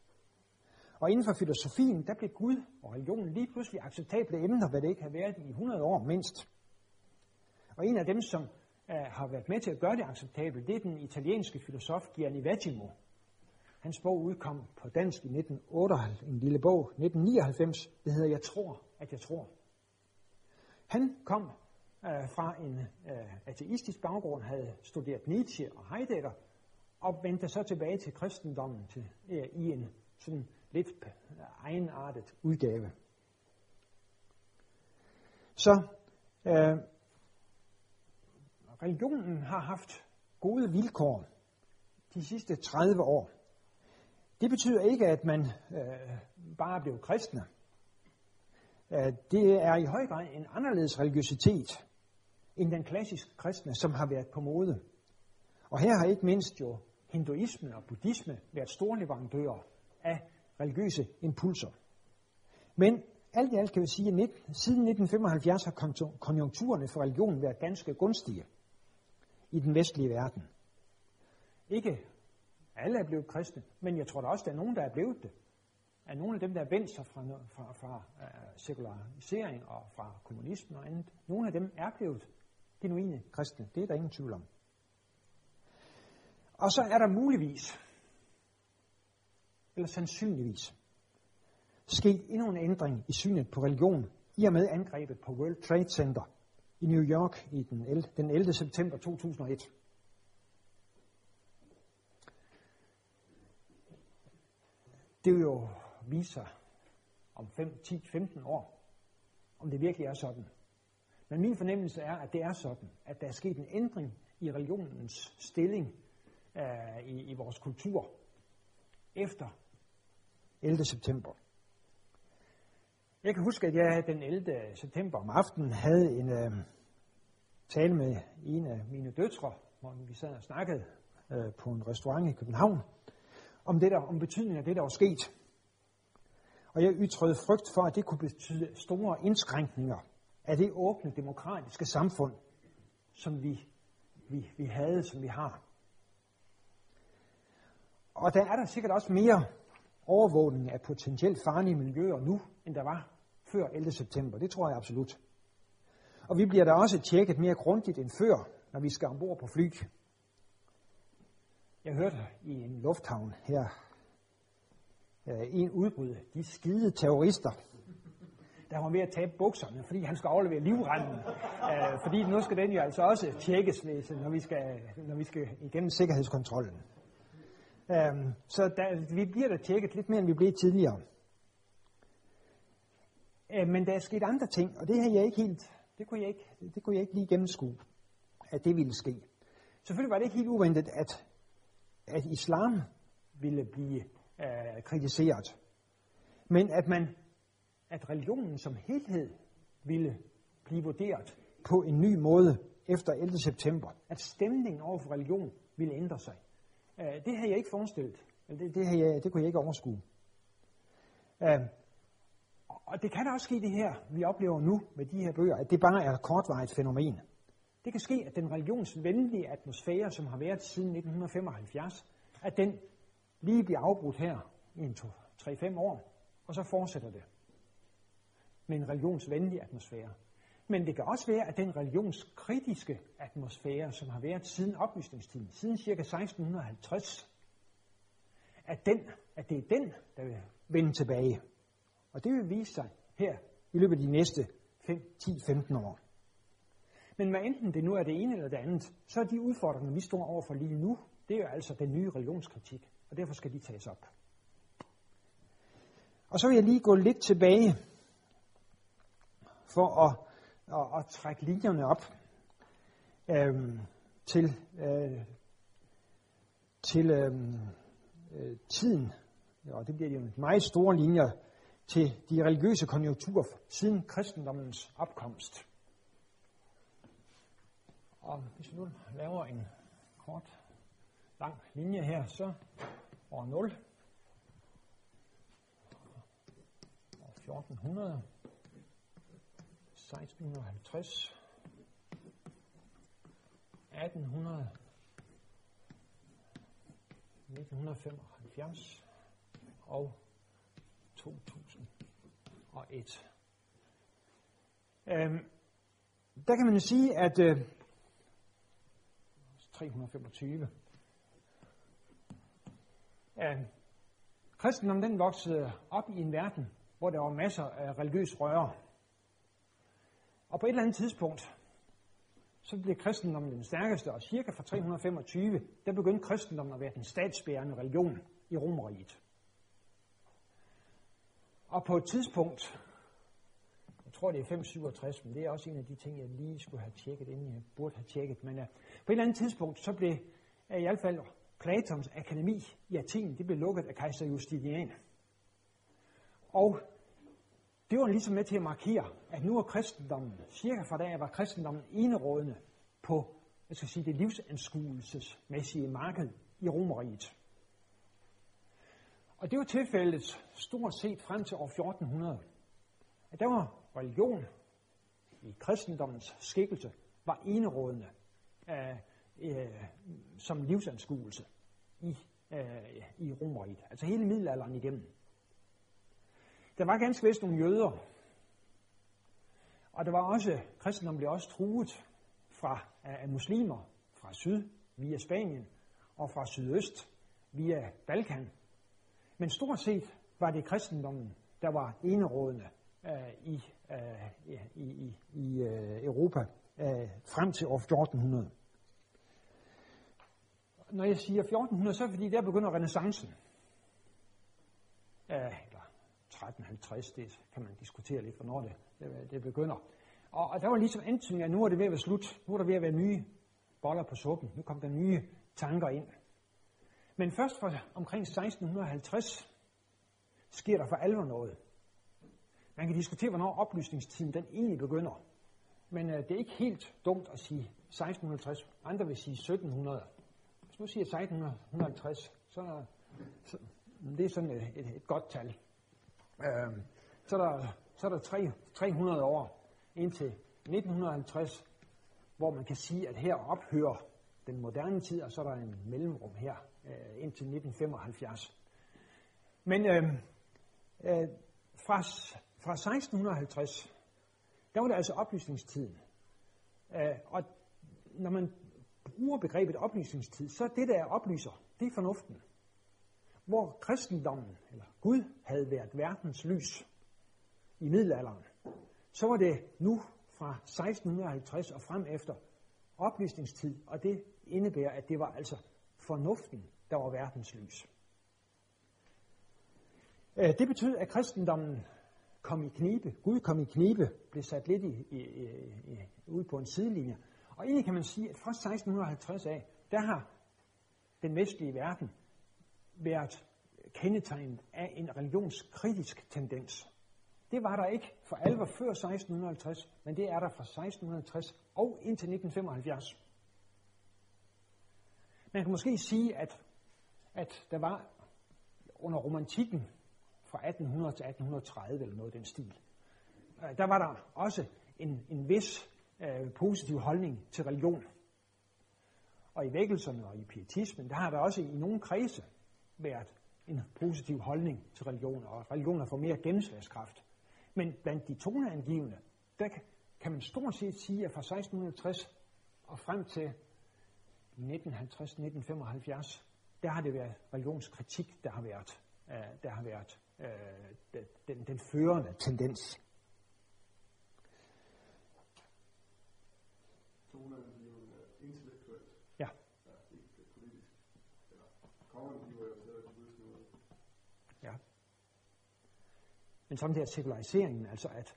Og inden for filosofien, der blev Gud og religionen lige pludselig acceptable emner, hvad det ikke har været i 100 år mindst. Og en af dem, som uh, har været med til at gøre det acceptabelt, det er den italienske filosof Gianni Vattimo. Hans bog udkom på dansk i 1998, en lille bog, 1999, det hedder Jeg tror, at jeg tror. Han kom øh, fra en øh, ateistisk baggrund, havde studeret Nietzsche og Heidegger, og vendte så tilbage til kristendommen til, øh, i en sådan lidt øh, egenartet udgave. Så øh, religionen har haft gode vilkår de sidste 30 år. Det betyder ikke, at man øh, bare blev kristne. Øh, det er i høj grad en anderledes religiøsitet end den klassiske kristne, som har været på mode. Og her har ikke mindst jo hinduisme og buddhisme været store leverandører af religiøse impulser. Men alt i alt kan vi sige, at siden 1975 har konjunkturerne for religionen været ganske gunstige i den vestlige verden. Ikke alle er blevet kristne, men jeg tror da også, at der er nogen, der er blevet det. At nogle af dem, der er vendt sig fra, fra, fra uh, sekularisering og fra kommunisme og andet, nogle af dem er blevet genuine kristne. Det er der ingen tvivl om. Og så er der muligvis, eller sandsynligvis, sket endnu en ændring i synet på religion, i og med angrebet på World Trade Center i New York i den 11. Den 11. september 2001. Det vil jo vise sig om 5, 10, 15 år, om det virkelig er sådan. Men min fornemmelse er, at det er sådan, at der er sket en ændring i religionens stilling øh, i, i vores kultur efter 11. september. Jeg kan huske, at jeg den 11. september om aftenen havde en øh, tale med en af mine døtre, hvor vi sad og snakkede øh, på en restaurant i København, om, det der, om betydningen af det, der var sket. Og jeg ytrede frygt for, at det kunne betyde store indskrænkninger af det åbne demokratiske samfund, som vi, vi, vi havde, som vi har. Og der er der sikkert også mere overvågning af potentielt farlige miljøer nu, end der var før 11. september. Det tror jeg absolut. Og vi bliver da også tjekket mere grundigt end før, når vi skal ombord på fly. Jeg hørte i en lufthavn her øh, en udbrud. De skide terrorister, der var ved at tabe bukserne, fordi han skal aflevere livrenden. Øh, fordi nu skal den jo altså også tjekkes, når vi skal, når vi skal igennem sikkerhedskontrollen. Øh, så der, vi bliver da tjekket lidt mere, end vi blev tidligere. Øh, men der er sket andre ting, og det her jeg ikke helt, det kunne jeg ikke, det kunne jeg ikke lige gennemskue, at det ville ske. Selvfølgelig var det ikke helt uventet, at, at islam ville blive øh, kritiseret. Men at man, at religionen som helhed ville blive vurderet på en ny måde efter 11. september. At stemningen over for religion ville ændre sig. Øh, det havde jeg ikke forestillet. Det, det, havde jeg, det kunne jeg ikke overskue. Øh, og det kan da også ske det her, vi oplever nu med de her bøger, at det bare er et kortvarigt fænomen. Det kan ske, at den religionsvenlige atmosfære, som har været siden 1975, at den lige bliver afbrudt her i en 3-5 år, og så fortsætter det med en religionsvenlig atmosfære. Men det kan også være, at den religionskritiske atmosfære, som har været siden oplysningstiden, siden ca. 1650, at, den, at det er den, der vil vende tilbage. Og det vil vise sig her i løbet af de næste 5, 10, 15 år. Men hvad enten det nu er det ene eller det andet, så er de udfordringer, vi står overfor lige nu, det er jo altså den nye religionskritik, og derfor skal de tages op. Og så vil jeg lige gå lidt tilbage for at, at, at trække linjerne op øhm, til, øh, til øhm, øh, tiden, og det bliver jo meget store linjer, til de religiøse konjunkturer siden kristendommens opkomst. Og hvis vi nu laver en kort, lang linje her, så år 0, og 1400, 1650, 1800, 1975 og 2001. Øhm, der kan man jo sige, at øh, 325. Øh, kristendommen den voksede op i en verden, hvor der var masser af religiøs røre. Og på et eller andet tidspunkt, så blev kristendommen den stærkeste, og cirka fra 325, der begyndte kristendommen at være den statsbærende religion i Romeriet. Og på et tidspunkt, jeg tror det er 567, men det er også en af de ting, jeg lige skulle have tjekket, inden jeg burde have tjekket. Men uh, på et eller andet tidspunkt, så blev uh, i hvert fald Platons akademi i Athen, det blev lukket af kejser Justinian. Og det var ligesom med til at markere, at nu er kristendommen, cirka fra da var kristendommen enerådende på jeg skal sige, det livsanskuelsesmæssige marked i Romeriet. Og det var tilfældet stort set frem til år 1400. At der var religion i kristendommens skikkelse var enerådende øh, øh, som livsanskuelse i, øh, i Romeriet. Altså hele middelalderen igennem. Der var ganske vist nogle jøder, og der var også, kristendommen blev også truet fra af muslimer fra syd via Spanien og fra sydøst via Balkan. Men stort set var det kristendommen, der var enerådende øh, i, øh, i, i, i øh, Europa øh, frem til år 1400. Når jeg siger 1400, så er det fordi, der begynder renaissancen. Ja, eller 1350, det kan man diskutere lidt, hvornår det, det, det begynder. Og, og der var ligesom antydning, at nu er det ved at være slut. Nu er der ved at være nye boller på suppen. Nu kom der nye tanker ind. Men først for omkring 1650 sker der for alvor noget. Man kan diskutere, hvornår oplysningstiden den egentlig begynder. Men øh, det er ikke helt dumt at sige 1650. Andre vil sige 1700 du nu siger 1650, så er, så, det er sådan et, et, et godt tal. Øh, så er der, så er der 3, 300 år indtil 1950, hvor man kan sige, at her ophører den moderne tid, og så er der en mellemrum her øh, indtil 1975. Men øh, øh, fra, fra 1650, der var det altså oplysningstiden. Øh, og når man bruger begrebet oplysningstid, så er det, der oplyser, det er fornuften. Hvor kristendommen, eller Gud, havde været verdens lys i middelalderen, så var det nu fra 1650 og frem efter oplysningstid, og det indebærer, at det var altså fornuften, der var verdens lys. Øh, det betød, at kristendommen kom i knibe. Gud kom i knibe, blev sat lidt i, i, i, ud på en sidelinje. Og egentlig kan man sige, at fra 1650 af, der har den vestlige verden været kendetegnet af en religionskritisk tendens. Det var der ikke for alvor før 1650, men det er der fra 1660 og indtil 1975. Man kan måske sige, at, at der var under romantikken fra 1800 til 1830 eller noget af den stil, øh, der var der også en, en vis øh, positiv holdning til religion. Og i vækkelserne og i pietismen, der har der også i nogle kredse været en positiv holdning til religion, og religioner får mere gennemslagskraft. Men blandt de toneangivende, der kan man stort set sige, at fra 1660 og frem til 1950-1975, der har det været religionskritik, der har været, uh, der har været uh, den, den førende tendens. Toneangivende intellektuelt. Ja. ja ikke politisk. Eller kongeangiver jo stadig noget. Ja. Men samtidig er sekulariseringen, altså at,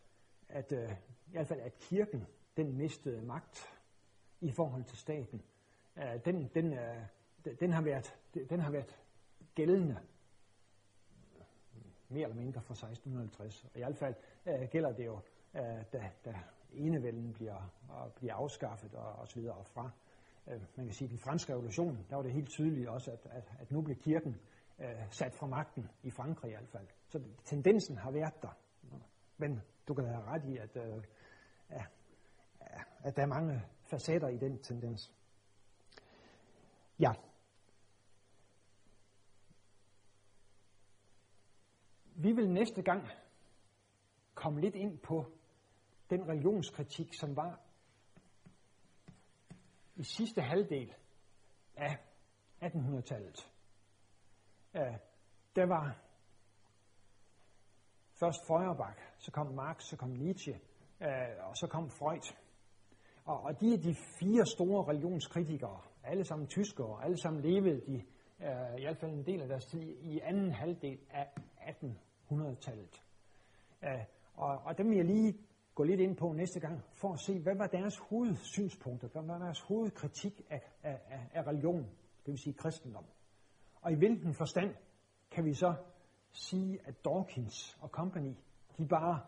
at uh, i hvert fald at kirken, den mistede magt i forhold til staten, uh, den, den, uh, den, har været, den har været gældende mere eller mindre fra 1650. Og i hvert fald uh, gælder det jo, uh, da, da enevælden bliver, og bliver afskaffet og, og så videre og fra. Øh, man kan sige, at den franske revolution, der var det helt tydeligt også, at, at, at nu blev kirken øh, sat fra magten i Frankrig i hvert fald. Så tendensen har været der. Men du kan have ret i, at, øh, at der er mange facetter i den tendens. Ja. Vi vil næste gang komme lidt ind på den religionskritik, som var i sidste halvdel af 1800-tallet. Øh, der var først Feuerbach, så kom Marx, så kom Nietzsche, øh, og så kom Freud. Og, og de er de fire store religionskritikere, alle sammen tyskere, alle sammen levede de, øh, i hvert fald en del af deres tid, i anden halvdel af 1800-tallet. Øh, og, og dem vil jeg lige gå lidt ind på næste gang, for at se, hvad var deres hovedsynspunkter, hvad var deres hovedkritik af, af, af religion, det vil sige kristendom. Og i hvilken forstand kan vi så sige, at Dawkins og company, de bare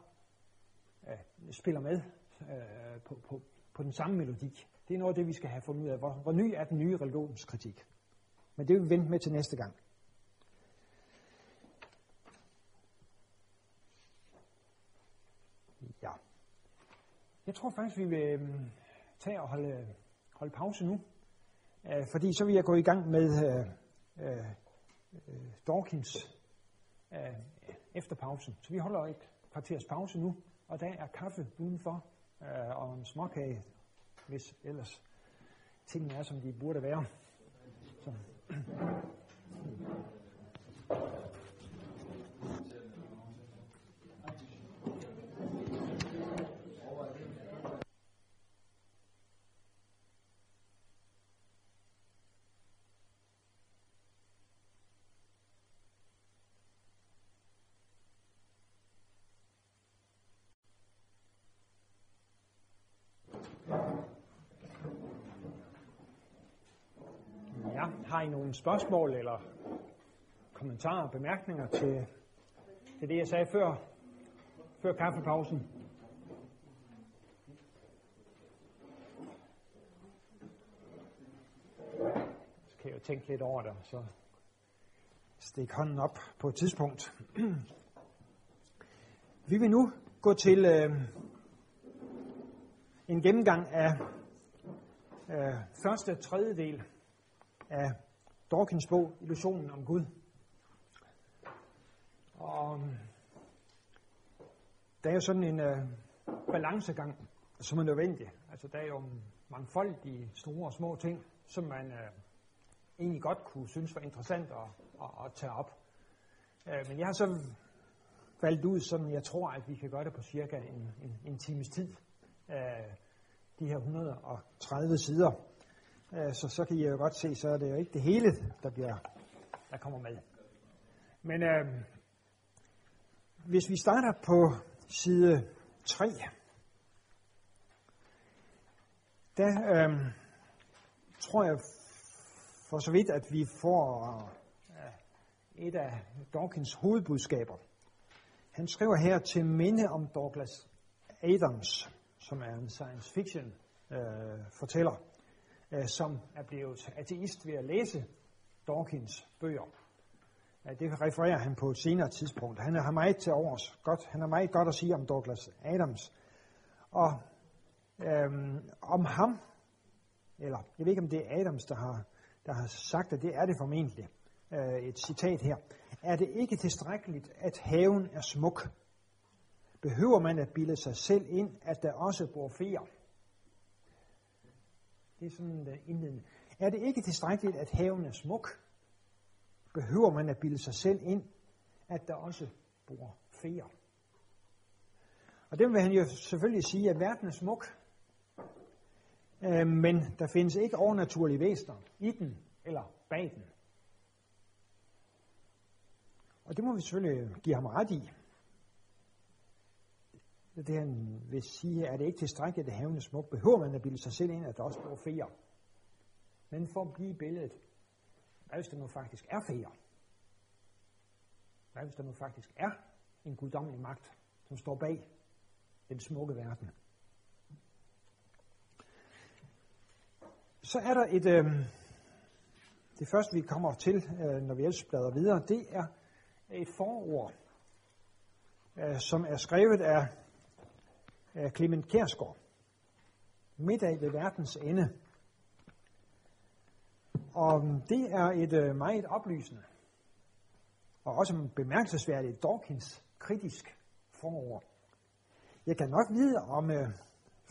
øh, spiller med øh, på, på, på den samme melodi. Det er noget af det, vi skal have fundet ud af. Hvor, hvor ny er den nye religionskritik? Men det vil vi vente med til næste gang. Jeg tror faktisk, vi vil øhm, tage og holde, holde pause nu. Øh, fordi så vil jeg gå i gang med øh, øh, øh Dawkins øh, efter pausen. Så vi holder et kvarters pause nu, og der er kaffe udenfor øh, og en småkage, hvis ellers tingene er, som de burde være. Så. Har I nogle spørgsmål eller kommentarer, bemærkninger til, til det, jeg sagde før, før kaffepausen? Så kan jeg jo tænke lidt over det, så stik hånden op på et tidspunkt. Vi vil nu gå til øh, en gennemgang af øh, første tredjedel af Dawkins bog, Illusionen om Gud. Og um, der er jo sådan en øh, balancegang, som er nødvendig. Altså der er jo mangfoldige store og små ting, som man øh, egentlig godt kunne synes var interessant at, at, at tage op. Øh, men jeg har så valgt ud, som jeg tror, at vi kan gøre det på cirka en, en, en times tid. Øh, de her 130 sider. Øh, så så kan I jo godt se, så er det jo ikke det hele, der, bliver, der kommer med. Men øh, hvis vi starter på side 3, der øh, tror jeg for så vidt, at vi får øh, et af Dawkins hovedbudskaber. Han skriver her til minde om Douglas Adams, som er en science fiction øh, fortæller Øh, som er blevet ateist ved at læse Dawkins bøger. Det refererer han på et senere tidspunkt. Han har meget til overs. Godt, han har meget godt at sige om Douglas Adams. Og øhm, om ham, eller jeg ved ikke, om det er Adams, der har, der har sagt det, det er det formentlig. Øh, et citat her. Er det ikke tilstrækkeligt, at haven er smuk? Behøver man at bilde sig selv ind, at der også bor feer? Det er sådan en indledende. Er det ikke tilstrækkeligt, at haven er smuk? Behøver man at bilde sig selv ind, at der også bor feer? Og det vil han jo selvfølgelig sige, at verden er smuk, øh, men der findes ikke overnaturlige væsener i den eller bag den. Og det må vi selvfølgelig øh, give ham ret i det han vil sige, er det ikke tilstrækkeligt, at haven er smuk. Behøver man at bilde sig selv ind, at der også bor feer? Men for at blive billedet, hvad hvis der nu faktisk er feer? Hvad hvis der nu faktisk er en guddommelig magt, som står bag den smukke verden? Så er der et, øh, det første vi kommer til, øh, når vi ellers bladrer videre, det er et forord, øh, som er skrevet af af Clement Kærsgaard. Middag ved verdens ende. Og mm, det er et øh, meget oplysende og også mm, bemærkelsesværdigt Dawkins kritisk forord. Jeg kan nok vide om øh,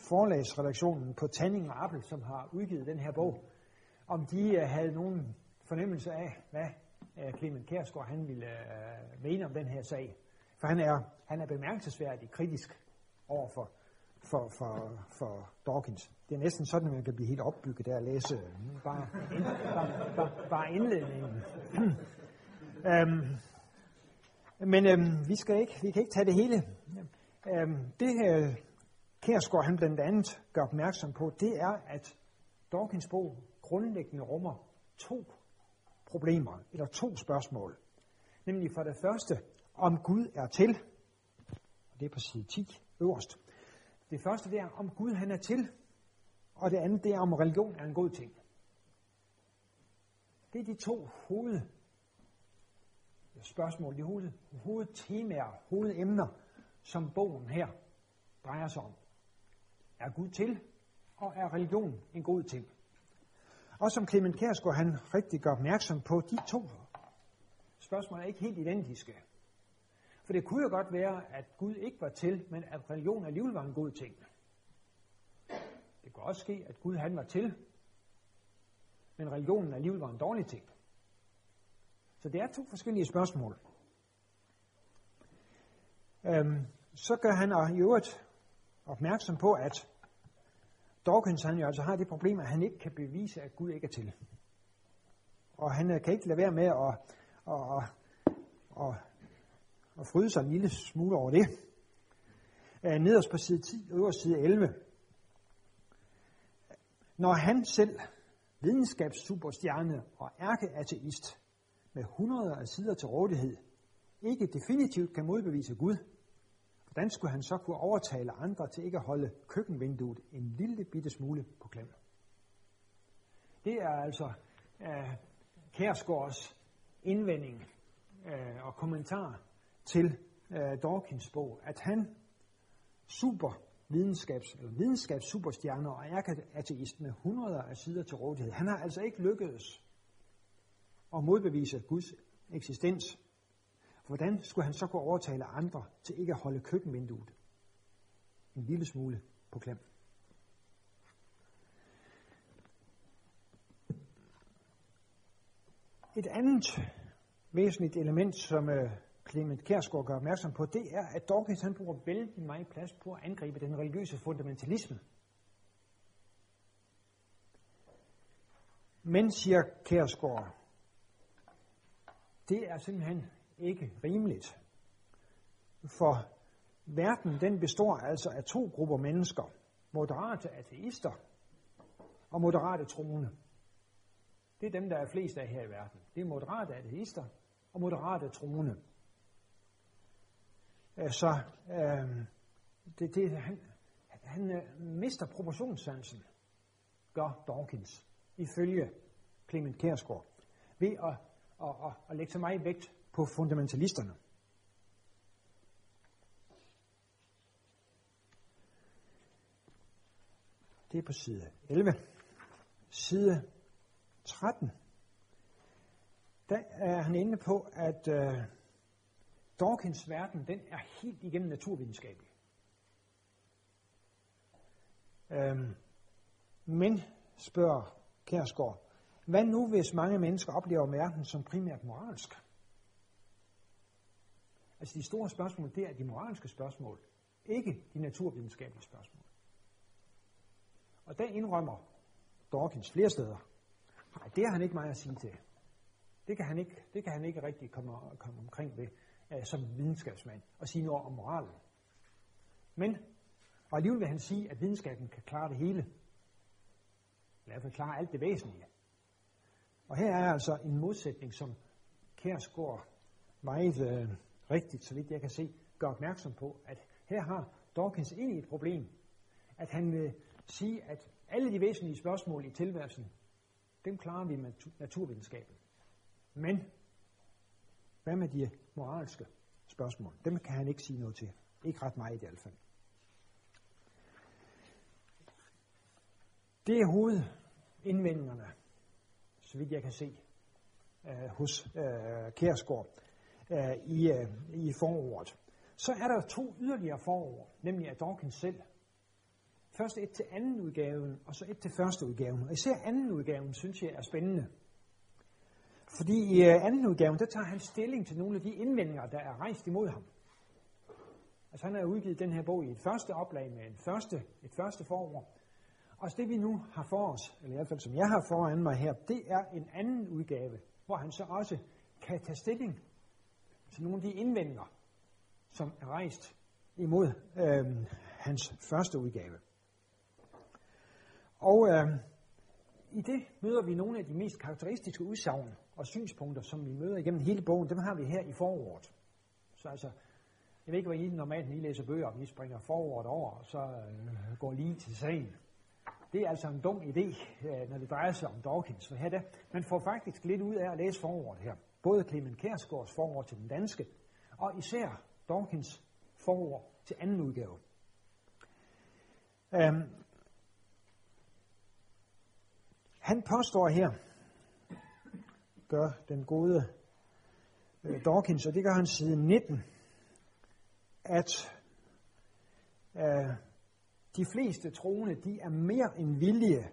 forlagsredaktionen på Tanning og Appel, som har udgivet den her bog, om de øh, havde nogen fornemmelse af, hvad uh, Clement Kærsgaard han ville mene om den her sag. For han er, han er bemærkelsesværdigt kritisk over for, for, for, for Dawkins. Det er næsten sådan, at man kan blive helt opbygget der at læse øh, bare, bare, bare, bare indledningen. øhm, men øhm, vi, skal ikke, vi kan ikke tage det hele. Øhm, det her Kærsgaard han blandt andet gør opmærksom på, det er, at Dawkins bog grundlæggende rummer to problemer, eller to spørgsmål. Nemlig for det første, om Gud er til, og det er på side 10 øverst. Det første det er, om Gud han er til, og det andet det er, om religion er en god ting. Det er de to hoved spørgsmål, de hoved, hovedtemaer, hovedemner, som bogen her drejer sig om. Er Gud til? Og er religion en god ting? Og som Clement Kærsgaard han rigtig gør opmærksom på, de to spørgsmål er ikke helt identiske. For det kunne jo godt være, at Gud ikke var til, men at religion alligevel var en god ting. Det kunne også ske, at Gud han var til, men religionen alligevel var en dårlig ting. Så det er to forskellige spørgsmål. Øhm, så gør han i øvrigt opmærksom på, at Dawkins han jo altså har det problem, at han ikke kan bevise, at Gud ikke er til. Og han øh, kan ikke lade være med at, at, at, at, og fryde sig en lille smule over det. Øh, nederst på side 10, øverst side 11. Når han selv, videnskabssuperstjerne og ærkeateist, med hundreder af sider til rådighed, ikke definitivt kan modbevise Gud, hvordan skulle han så kunne overtale andre til ikke at holde køkkenvinduet en lille bitte smule på klem? Det er altså uh, Kærsgaards indvending uh, og kommentar til øh, Dawkins bog, at han super videnskabs, eller videnskabssuperstjerner og ateist med hundreder af sider til rådighed. Han har altså ikke lykkedes at modbevise Guds eksistens Hvordan skulle han så kunne overtale andre til ikke at holde køkkenvinduet en lille smule på klem? Et andet væsentligt element, som øh, Clement Kærsgaard gør opmærksom på, det er, at Dawkins han bruger vældig meget plads på at angribe den religiøse fundamentalisme. Men, siger Kærsgaard, det er simpelthen ikke rimeligt. For verden den består altså af to grupper mennesker. Moderate ateister og moderate troende. Det er dem, der er flest af her i verden. Det er moderate ateister og moderate troende. Øh, så øh, det, det, han, han øh, mister proportionssansen, gør Dawkins, ifølge Clement Kærsgaard, ved at, at, at, at lægge så meget vægt på fundamentalisterne. Det er på side 11. Side 13. Der er han inde på, at øh, Dawkins verden, den er helt igennem naturvidenskabelig. Øhm, men, spørger Kærsgaard, hvad nu hvis mange mennesker oplever verden som primært moralsk? Altså de store spørgsmål, det er de moralske spørgsmål, ikke de naturvidenskabelige spørgsmål. Og der indrømmer Dawkins flere steder, nej, det har han ikke meget at sige til. Det kan han ikke, det kan han ikke rigtig komme, komme omkring ved øh, som videnskabsmand og sige noget om moralen. Men, og alligevel vil han sige, at videnskaben kan klare det hele. I hvert fald klare alt det væsentlige. Og her er altså en modsætning, som Kærsgaard meget øh, rigtigt, så vidt jeg kan se, gør opmærksom på, at her har Dawkins egentlig et problem. At han vil sige, at alle de væsentlige spørgsmål i tilværelsen, dem klarer vi med naturvidenskaben. Men hvad med de moralske spørgsmål? Dem kan han ikke sige noget til. Ikke ret meget i hvert fald. Det er hovedindvendingerne, så vidt jeg kan se, øh, hos øh, Kærsgaard øh, i, øh, i forordet. Så er der to yderligere forord, nemlig af Dawkins selv. Først et til anden udgaven, og så et til første udgaven. Og især anden udgaven synes jeg er spændende. Fordi i øh, anden udgaven, der tager han stilling til nogle af de indvendinger, der er rejst imod ham. Altså han har udgivet den her bog i et første oplag med en første, et første forår. Og det vi nu har for os, eller i hvert fald som jeg har foran mig her, det er en anden udgave, hvor han så også kan tage stilling til nogle af de indvendinger, som er rejst imod øh, hans første udgave. Og øh, i det møder vi nogle af de mest karakteristiske udsagn og synspunkter, som vi møder igennem hele bogen. Dem har vi her i foråret. Så altså, jeg ved ikke, hvad I normalt, når I læser bøger, om I springer foråret over, og så øh, går lige til sagen. Det er altså en dum idé, øh, når det drejer sig om Dawkins. For her der, man får faktisk lidt ud af at læse foråret her både Clement Kærsgaards forord til den danske, og især Dawkins forord til anden udgave. Øhm, han påstår her, gør den gode øh, Dawkins, og det gør han side 19, at øh, de fleste troende, de er mere end villige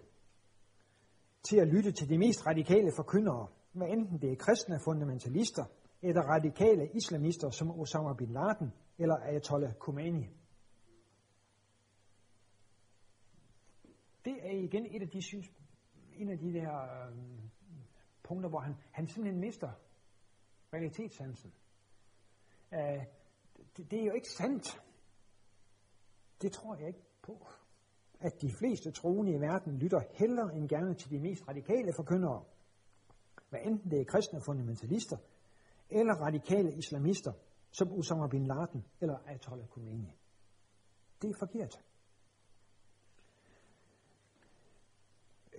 til at lytte til de mest radikale forkyndere, hvad enten det er kristne fundamentalister, eller radikale islamister som Osama bin Laden eller Ayatollah Khomeini. Det er igen et af de, synes, en af de der øh, punkter, hvor han, han simpelthen mister realitetssansen. Uh, det, det er jo ikke sandt. Det tror jeg ikke på. At de fleste troende i verden lytter hellere end gerne til de mest radikale forkyndere. Hvad enten det er kristne fundamentalister, eller radikale islamister, som Osama bin Laden eller Ayatollah Khomeini. Det er forkert.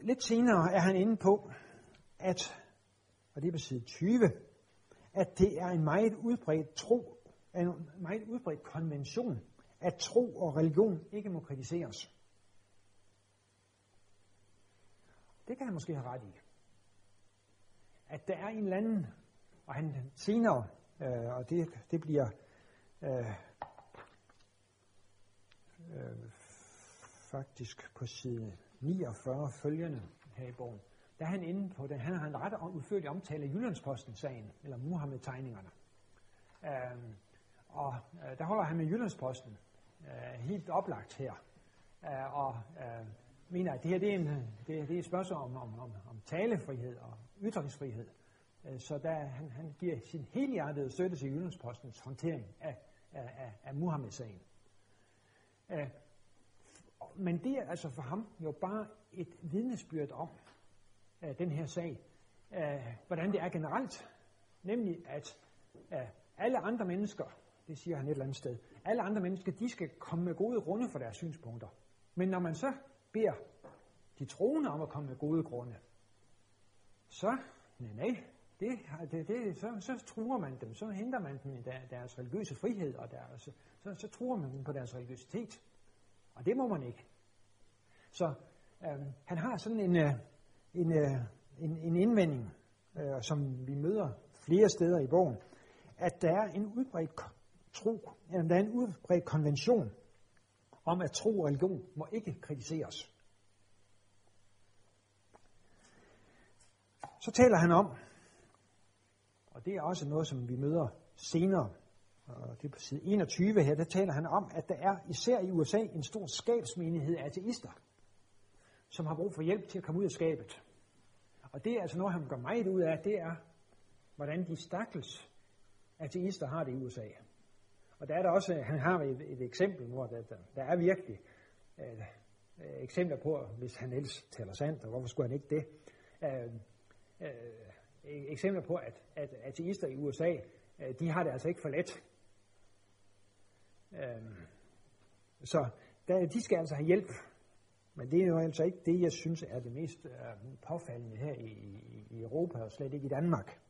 Lidt senere er han inde på, at, og det er på side 20, at det er en meget udbredt tro, en meget udbredt konvention, at tro og religion ikke må kritiseres. Det kan han måske have ret i. At der er en eller anden, og han senere, øh, og det, det bliver øh, øh, faktisk på side 49 følgende her i bogen, der er han inde på den. Han har en ret udførlig omtale af Jyllandsposten-sagen, eller Muhammed-tegningerne. Øh, og øh, der holder han med Jyllandsposten øh, helt oplagt her, øh, og øh, mener, at det her det er, en, det, det er et spørgsmål om, om, om, om talefrihed og ytringsfrihed. Øh, så der, han, han giver sin helhjertede støtte til Jyllandspostens håndtering af, af, af, af Muhammed-sagen. Øh, men det er altså for ham jo bare et vidnesbyrd om øh, den her sag, øh, hvordan det er generelt, nemlig at øh, alle andre mennesker, det siger han et eller andet sted, alle andre mennesker, de skal komme med gode grunde for deres synspunkter. Men når man så beder de troende om at komme med gode grunde, så, nej, nej, det, det, det, så, så truer man dem, så hindrer man dem i deres religiøse frihed, og deres, så, så truer man dem på deres religiøsitet. Og det må man ikke. Så øh, han har sådan en, øh, en, øh, en, en indvending, øh, som vi møder flere steder i bogen, at der er en udbredt tro, eller der er en udbredt konvention om, at tro og religion må ikke kritiseres. Så taler han om, og det er også noget, som vi møder senere, og det er på side 21 her, der taler han om, at der er især i USA en stor skabsmenighed af ateister, som har brug for hjælp til at komme ud af skabet. Og det er altså noget, han gør meget ud af, det er, hvordan de stakkels ateister har det i USA. Og der er der også, han har et, et eksempel, hvor der, der, der er virkelig øh, øh, eksempler på, hvis han ellers taler sandt, og hvorfor skulle han ikke det? Øh, øh, eksempler på, at, at ateister i USA, øh, de har det altså ikke for let. Øh, så der, de skal altså have hjælp. Men det er jo altså ikke det, jeg synes er det mest øh, påfaldende her i, i, i Europa, og slet ikke i Danmark.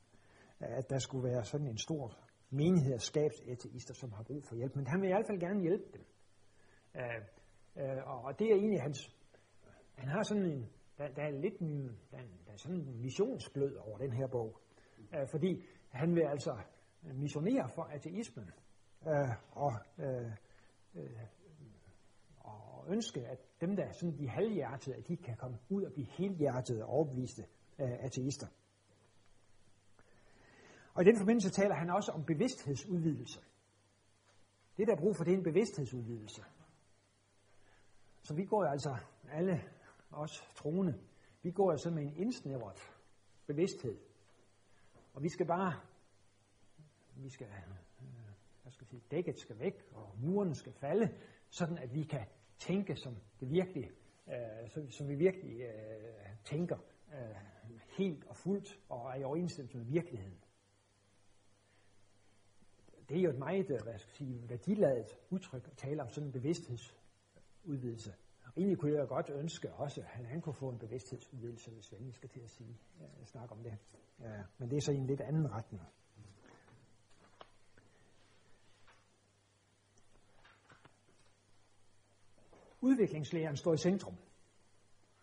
At der skulle være sådan en stor menighed af skabsateister, som har brug for hjælp. Men han vil i hvert fald gerne hjælpe dem. Øh, øh, og det er egentlig hans... Han har sådan en... Der, der er lidt en, der, der er sådan en missionsglød over den her bog. Øh, fordi han vil altså missionere for ateismen. Øh, og, øh, øh, og ønske, at dem, der er sådan de halvhjertede, at de kan komme ud og blive helhjertede og overbeviste øh, ateister. Og i den forbindelse taler han også om bevidsthedsudvidelse. Det, der er brug for, det er en bevidsthedsudvidelse. Så vi går jo altså, alle os troende, vi går altså med en indsnævret bevidsthed. Og vi skal bare, vi skal, øh, hvad skal sige, dækket skal væk, og murene skal falde, sådan at vi kan tænke som det virkelig, øh, som, som vi virkelig øh, tænker øh, helt og fuldt og er i overensstemmelse med virkeligheden det er jo et meget øh, hvad skal jeg sige, værdiladet udtryk at tale om sådan en bevidsthedsudvidelse. Og egentlig kunne jeg godt ønske også, at han, han kunne få en bevidsthedsudvidelse, hvis vi skal til at sige, ja, snakke om det. Ja, men det er så i en lidt anden retning. Udviklingslæren står i centrum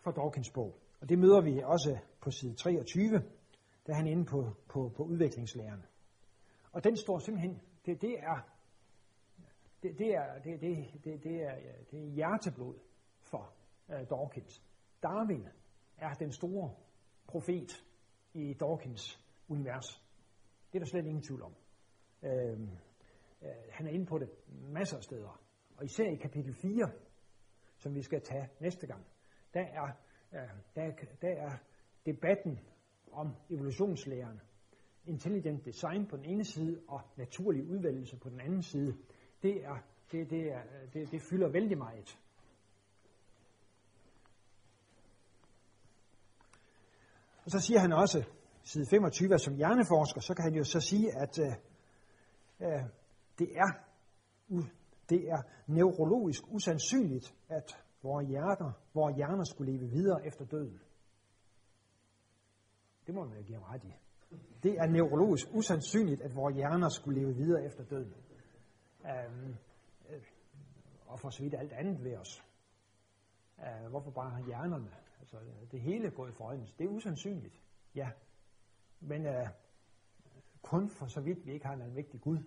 for Dawkins bog. Og det møder vi også på side 23, der er han inde på, på, på udviklingslæren. Og den står simpelthen, det, det er det, det, er, det, det, det, det, er, det er hjerteblod for uh, Dawkins. Darwin er den store profet i Dawkins univers. Det er der slet ingen tvivl om. Uh, uh, han er inde på det masser af steder. Og især i kapitel 4, som vi skal tage næste gang, der er, øh, der, der er debatten om evolutionslæren. Intelligent design på den ene side og naturlig udvælgelse på den anden side det, er, det, det, er, det, det fylder vældig meget. Og så siger han også, side 25, at som hjerneforsker, så kan han jo så sige, at øh, øh det, er, det er neurologisk usandsynligt, at vores hjerter, vores hjerner skulle leve videre efter døden. Det må man jo give ham ret i. Det er neurologisk usandsynligt, at vores hjerner skulle leve videre efter døden. Øhm, øh, og for så vidt alt andet ved os. Øh, hvorfor bare hjernerne? Altså, det hele går i øjnene. Det er usandsynligt, ja. Men øh, kun for så vidt vi ikke har en almægtig Gud,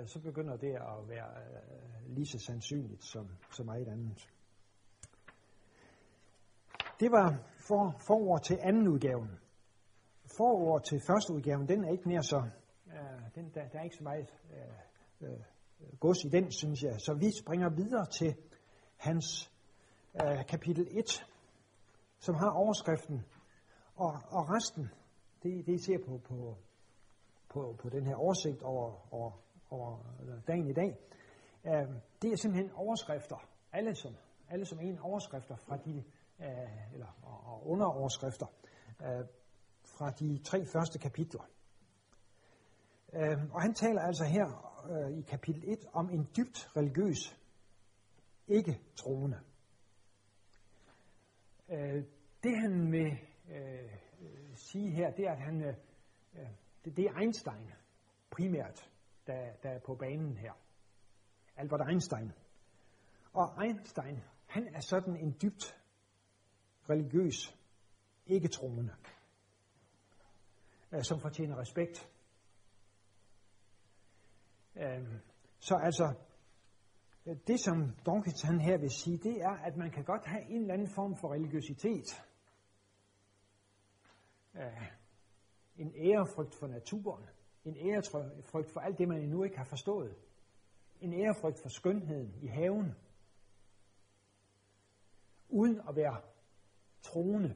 øh, så begynder det at være øh, lige så sandsynligt som, som meget andet. Det var for, forår til anden udgaven. Forår til første udgaven, den er ikke mere så, øh, den, der, der er ikke så meget øh, øh, gods i den, synes jeg. Så vi springer videre til hans øh, kapitel 1, som har overskriften, og, og resten, det, det I ser på, på, på, på den her oversigt over, over, over øh, dagen i dag, øh, det er simpelthen overskrifter, alle som, alle som en overskrifter fra de, øh, eller og, og underoverskrifter, øh, fra de tre første kapitler. Øh, og han taler altså her øh, i kapitel 1 om en dybt religiøs, ikke troende. Øh, det han vil øh, øh sige her, det er, at han, øh, øh det, det er Einstein primært, der, der er på banen her. Albert Einstein. Og Einstein, han er sådan en dybt religiøs, ikke troende, øh, som fortjener respekt øhm, så altså, det som Dawkins han her vil sige, det er, at man kan godt have en eller anden form for religiøsitet. Øh, en ærefrygt for naturen. En ærefrygt for alt det, man endnu ikke har forstået. En ærefrygt for skønheden i haven. Uden at være troende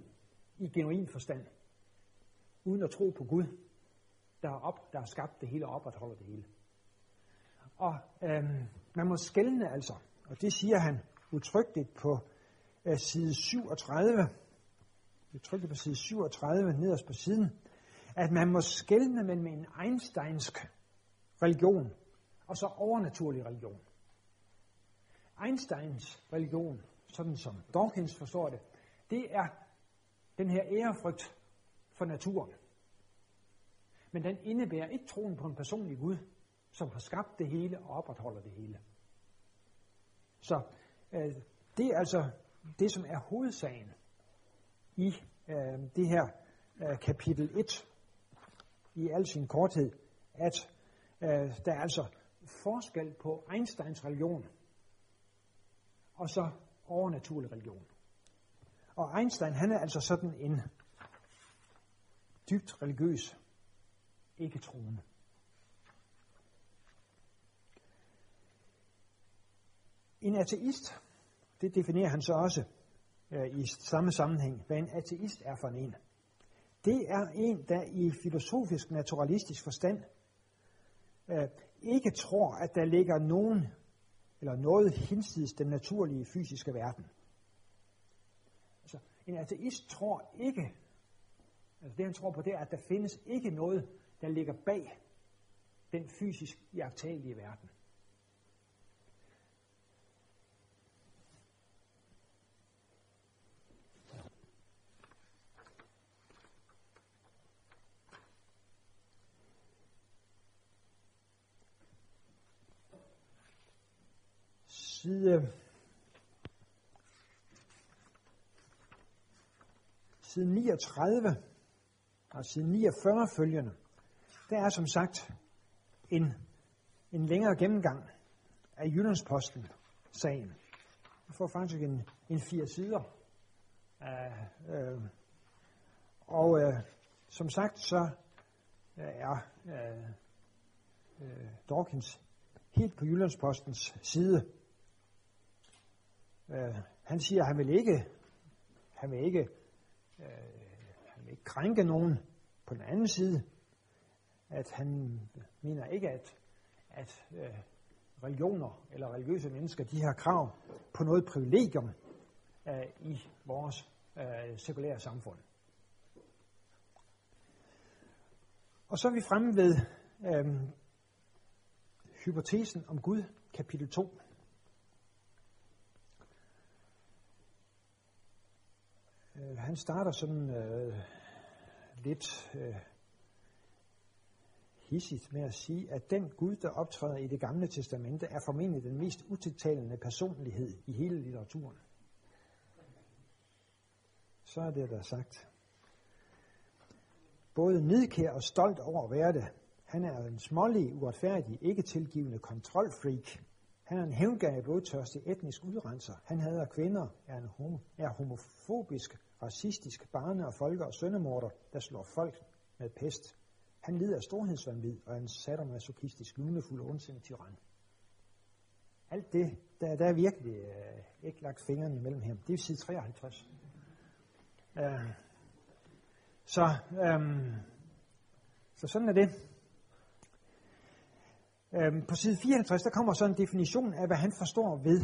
i genuin forstand. Uden at tro på Gud, der har, op, der har skabt det hele og opretholder det hele. Og øhm, man må skælne altså, og det siger han udtrykkeligt på øh, side 37, udtrykkeligt på side 37, nederst på siden, at man må skelne mellem en einsteinsk religion og så overnaturlig religion. Einsteins religion, sådan som Dawkins forstår det, det er den her ærefrygt for naturen. Men den indebærer ikke troen på en personlig Gud, som har skabt det hele og opretholder det hele. Så øh, det er altså det, som er hovedsagen i øh, det her øh, kapitel 1 i al sin korthed, at øh, der er altså forskel på Einsteins religion og så overnaturlig religion. Og Einstein, han er altså sådan en dybt religiøs, ikke troende. En ateist, det definerer han så også øh, i samme sammenhæng, hvad en ateist er for en. Det er en, der i filosofisk naturalistisk forstand øh, ikke tror, at der ligger nogen eller noget hinsides den naturlige fysiske verden. Altså, en ateist tror ikke, altså det han tror på, det er, at der findes ikke noget, der ligger bag den fysisk iagtagelige verden. Side, side 39 og side 49 følgende, der er som sagt en, en længere gennemgang af Jyllandsposten-sagen. Vi får faktisk en, en fire sider. Uh, øh, og øh, som sagt, så øh, er uh, uh, Dawkins helt på Jyllandspostens side. Øh, han siger, at han vil ikke, han vil ikke, øh, han vil ikke krænke nogen på den anden side, at han mener ikke, at, at øh, religioner eller religiøse mennesker, de har krav på noget privilegium øh, i vores øh, sekulære samfund. Og så er vi fremme ved øh, hypotesen om Gud, kapitel 2. Uh, han starter sådan øh, lidt øh, hissigt med at sige, at den Gud, der optræder i det gamle testamente, er formentlig den mest utiltalende personlighed i hele litteraturen. Så er det der sagt. Både nidkær og stolt over at være det. Han er en smålig, uretfærdig, ikke tilgivende kontrolfreak. Han er en hævngerrig, blodtørstig, etnisk udrenser. Han hader kvinder, er, en homo, er homofobisk, racistisk, barne- og folke- og søndemorder, der slår folk med pest. Han lider af storhedsvandvid og er en sadomasochistisk, lunefuld og ondsindig tyran. Alt det, der, der er virkelig øh, ikke lagt fingrene imellem her. Det er side 53. Øh, så, øh, så sådan er det. Øh, på side 54, der kommer så en definition af, hvad han forstår ved.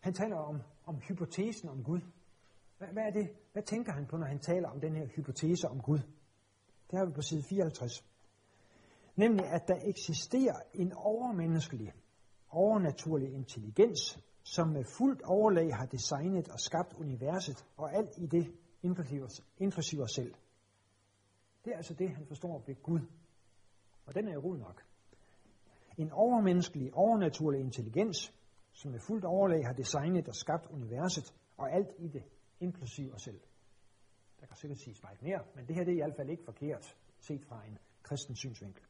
Han taler om, om hypotesen om Gud. Hvad, hvad er det? Hvad tænker han på, når han taler om den her hypotese om Gud? Det har vi på side 54. Nemlig, at der eksisterer en overmenneskelig, overnaturlig intelligens, som med fuldt overlag har designet og skabt universet, og alt i det, inklusive os selv. Det er altså det, han forstår ved Gud. Og den er jo god nok. En overmenneskelig, overnaturlig intelligens, som med fuldt overlag har designet og skabt universet, og alt i det, inklusiv os selv. Der kan sikkert siges meget mere, men det her det er i hvert fald ikke forkert, set fra en kristen synsvinkel.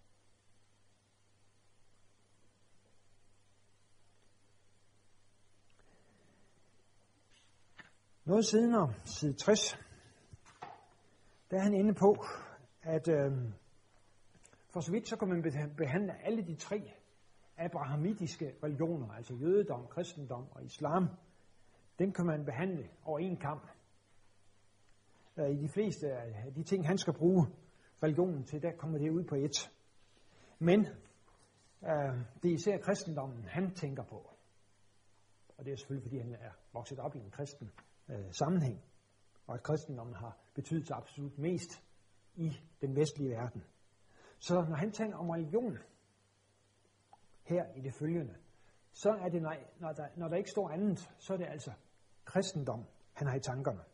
Noget senere, side 60, der er han inde på, at øh, for så vidt så kan man behandle alle de tre abrahamitiske religioner, altså jødedom, kristendom og islam, dem kan man behandle over en kamp. Øh, I de fleste af de ting, han skal bruge religionen til, der kommer det ud på et. Men øh, det er især kristendommen, han tænker på. Og det er selvfølgelig, fordi han er vokset op i en kristen øh, sammenhæng, og at kristendommen har betydet absolut mest i den vestlige verden. Så når han tænker om religion her i det følgende, så er det, nej, når der, når der ikke står andet, så er det altså kristendom, han har i tankerne.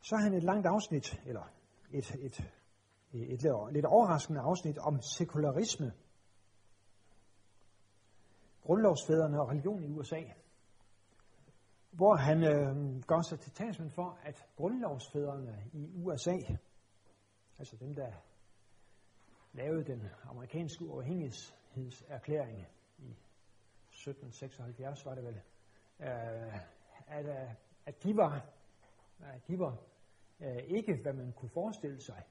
Så har han et langt afsnit, eller et, et, et, et lidt overraskende afsnit om sekularisme, grundlovsfædrene og religion i USA, hvor han øh, gør sig til talsmand for, at grundlovsfædrene i USA, altså dem, der lavede den amerikanske uafhængighedserklæring i 1776, var det vel, øh, at, øh, at de var, at de var øh, ikke, hvad man kunne forestille sig,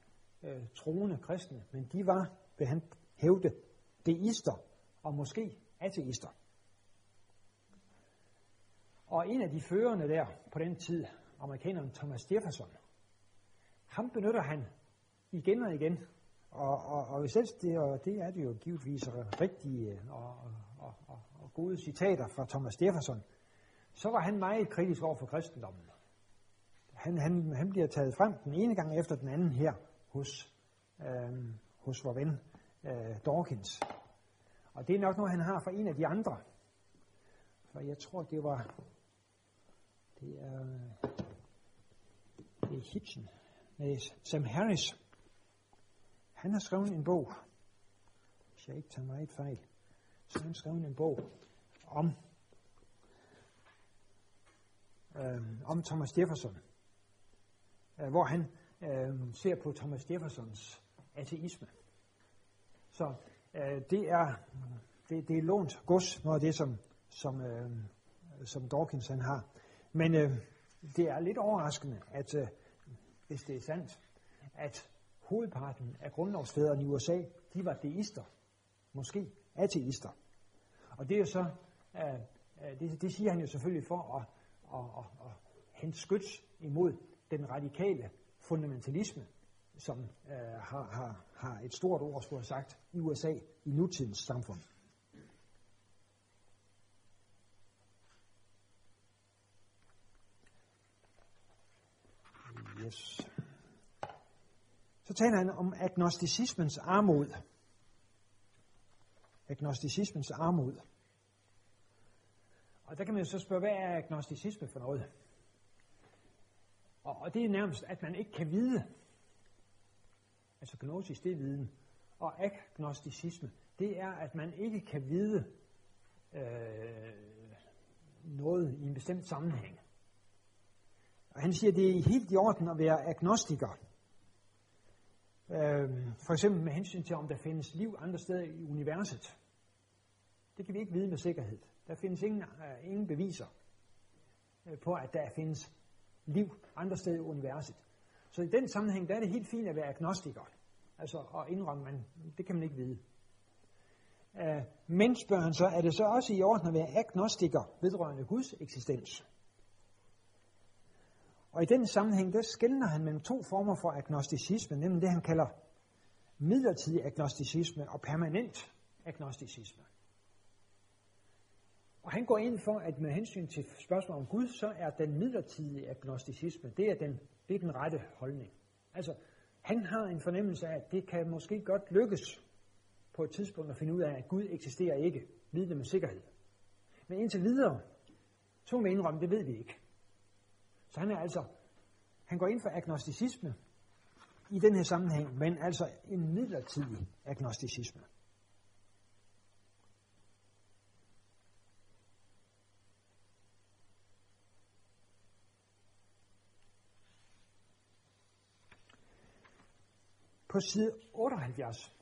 øh, troende kristne, men de var, vil han hævde, deister og måske ateister. Og en af de førende der på den tid, amerikaneren Thomas Jefferson, ham benytter han igen og igen. Og, og, og hvis det, og det er det jo givetvis rigtige øh, og, og, og, og gode citater fra Thomas Jefferson, så var han meget kritisk over for kristendommen. Han, han, han bliver taget frem den ene gang efter den anden her hos, øh, hos vor ven øh, Dawkins. Og det er nok noget, han har fra en af de andre. For jeg tror, det var... Det er... Øh, det er Hitchen. Nej, Sam Harris. Han har skrevet en bog. Hvis jeg ikke tager meget fejl. Så han skrevet en bog, om, øh, om Thomas Jefferson, øh, hvor han øh, ser på Thomas Jeffersons ateisme. Så øh, det, er, det, det er lånt gods, noget af det, som, som, øh, som Dawkins han har. Men øh, det er lidt overraskende, at øh, hvis det er sandt, at hovedparten af grundlovsfædrene i USA, de var deister, måske ateister. Og det er så, øh, øh, det, det siger han jo selvfølgelig for at, at, at, at hente skyts imod den radikale fundamentalisme, som øh, har, har, har et stort ord, skulle have sagt, i USA i nutidens samfund. Yes. Så taler han om agnosticismens armod. Agnosticismens armod. Og der kan man jo så spørge, hvad er agnosticisme for noget? Og, og det er nærmest, at man ikke kan vide. Altså gnosis, det er viden. Og agnosticisme, det er, at man ikke kan vide øh, noget i en bestemt sammenhæng. Og han siger, at det er helt i orden at være agnostiker. Øh, for eksempel med hensyn til, om der findes liv andre steder i universet. Det kan vi ikke vide med sikkerhed. Der findes ingen, øh, ingen beviser øh, på, at der findes liv andre steder i universet. Så i den sammenhæng, der er det helt fint at være agnostiker. Altså at indrømme, man, det kan man ikke vide. Øh, men spørger han så, er det så også i orden at være agnostiker vedrørende Guds eksistens? Og i den sammenhæng, der skældner han mellem to former for agnosticisme, nemlig det, han kalder midlertidig agnosticisme og permanent agnosticisme. Og han går ind for, at med hensyn til spørgsmålet om Gud, så er den midlertidige agnosticisme, det er den, det er den rette holdning. Altså, han har en fornemmelse af, at det kan måske godt lykkes på et tidspunkt at finde ud af, at Gud eksisterer ikke. Vide det med sikkerhed. Men indtil videre, to med indrømme, det ved vi ikke. Så han er altså, han går ind for agnosticisme i den her sammenhæng, men altså en midlertidig agnosticisme. På side 78,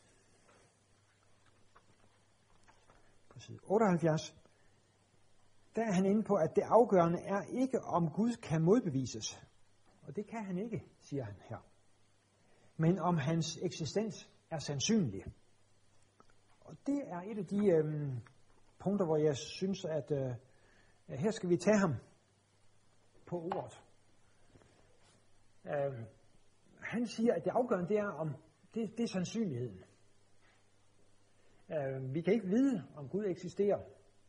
på side 78, der er han inde på, at det afgørende er ikke, om Gud kan modbevises. Og det kan han ikke, siger han her. Men om hans eksistens er sandsynlig. Og det er et af de øhm, punkter, hvor jeg synes, at øh, her skal vi tage ham på ordet. Øh, han siger, at det afgørende det er, om det, det er sandsynligheden. Øh, vi kan ikke vide, om Gud eksisterer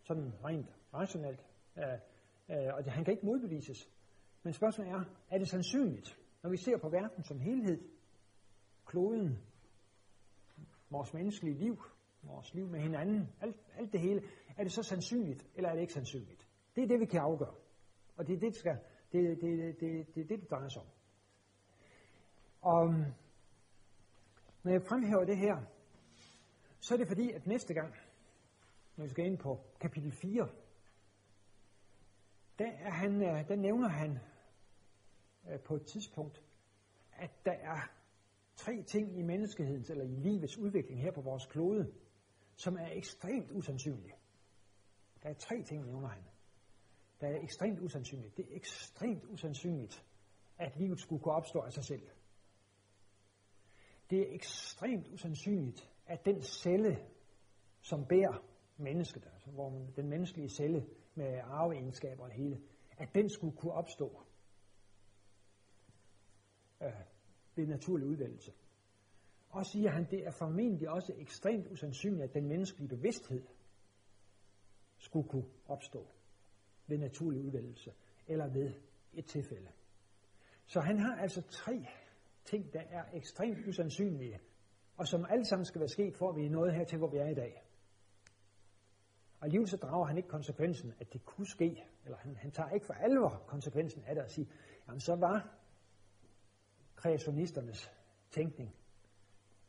sådan rent rationelt, øh, øh, og det, han kan ikke modbevises. Men spørgsmålet er, er det sandsynligt, når vi ser på verden som helhed, kloden, vores menneskelige liv, vores liv med hinanden, alt, alt det hele, er det så sandsynligt, eller er det ikke sandsynligt? Det er det, vi kan afgøre. Og det er det, det, skal, det, det, det, det, det, det drejer sig om. Og um, når jeg fremhæver det her, så er det fordi, at næste gang, når vi skal ind på kapitel 4, der, er han, øh, der nævner han øh, på et tidspunkt, at der er tre ting i menneskehedens eller i livets udvikling her på vores klode, som er ekstremt usandsynlige. Der er tre ting, nævner han. Der er ekstremt usandsynligt. Det er ekstremt usandsynligt, at livet skulle kunne opstå af sig selv. Det er ekstremt usandsynligt, at den celle, som bærer mennesket, altså hvor den menneskelige celle med arveegenskaber og hele, at den skulle kunne opstå øh, ved naturlig udvælgelse. Og siger han, det er formentlig også ekstremt usandsynligt, at den menneskelige bevidsthed skulle kunne opstå ved naturlig udvælgelse eller ved et tilfælde. Så han har altså tre ting, der er ekstremt usandsynlige, og som alle sammen skal være sket, for at vi er nået her til, hvor vi er i dag. Og alligevel så drager han ikke konsekvensen, at det kunne ske, eller han, han tager ikke for alvor konsekvensen af det og siger, jamen så var kreationisternes tænkning,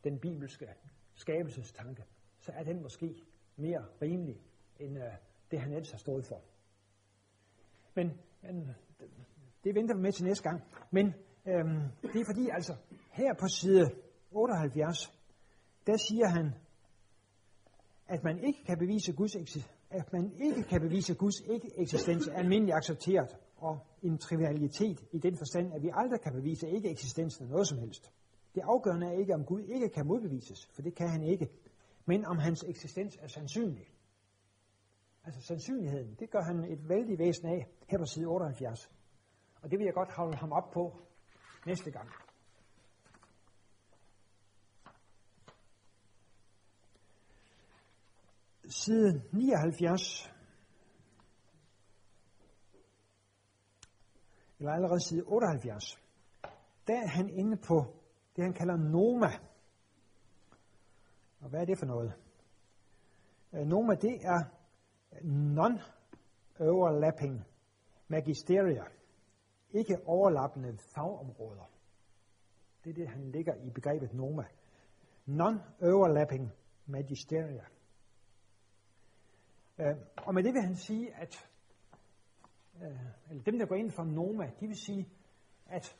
den bibelske skabelsestanke, så er den måske mere rimelig end øh, det han ellers har stået for. Men, men det venter vi med til næste gang. Men øhm, det er fordi, altså, her på side 78, der siger han, at man ikke kan bevise Guds at man ikke kan bevise Guds ikke eksistens er almindeligt accepteret og en trivialitet i den forstand, at vi aldrig kan bevise ikke eksistensen af noget som helst. Det afgørende er ikke, om Gud ikke kan modbevises, for det kan han ikke, men om hans eksistens er sandsynlig. Altså sandsynligheden, det gør han et vældig væsen af her på side 78. Og det vil jeg godt holde ham op på næste gang. Side 79, eller allerede side 78, der er han inde på det, han kalder Noma. Og hvad er det for noget? Øh, Noma, det er non-overlapping magisteria. Ikke overlappende fagområder. Det er det, han ligger i begrebet Noma. Non-overlapping magisteria. Øh, og med det vil han sige, at øh, eller dem, der går ind for Noma, de vil sige, at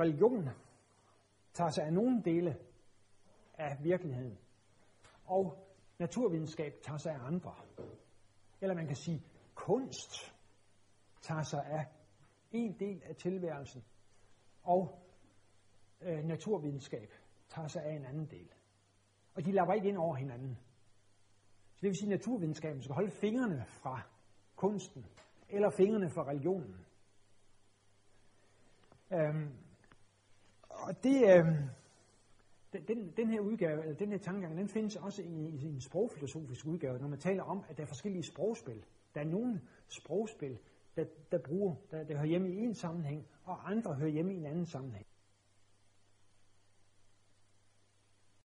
religionen tager sig af nogle dele af virkeligheden, og naturvidenskab tager sig af andre. Eller man kan sige, kunst tager sig af en del af tilværelsen, og øh, naturvidenskab tager sig af en anden del. Og de lapper ikke ind over hinanden. Det vil sige, at naturvidenskaben skal holde fingrene fra kunsten, eller fingrene fra religionen. Øhm, og det, øhm, den, den her udgave, eller den her tankegang, den findes også i, i en sprogfilosofisk udgave, når man taler om, at der er forskellige sprogspil. Der er nogle sprogspil, der, der bruger, der, der hører hjemme i en sammenhæng, og andre hører hjemme i en anden sammenhæng.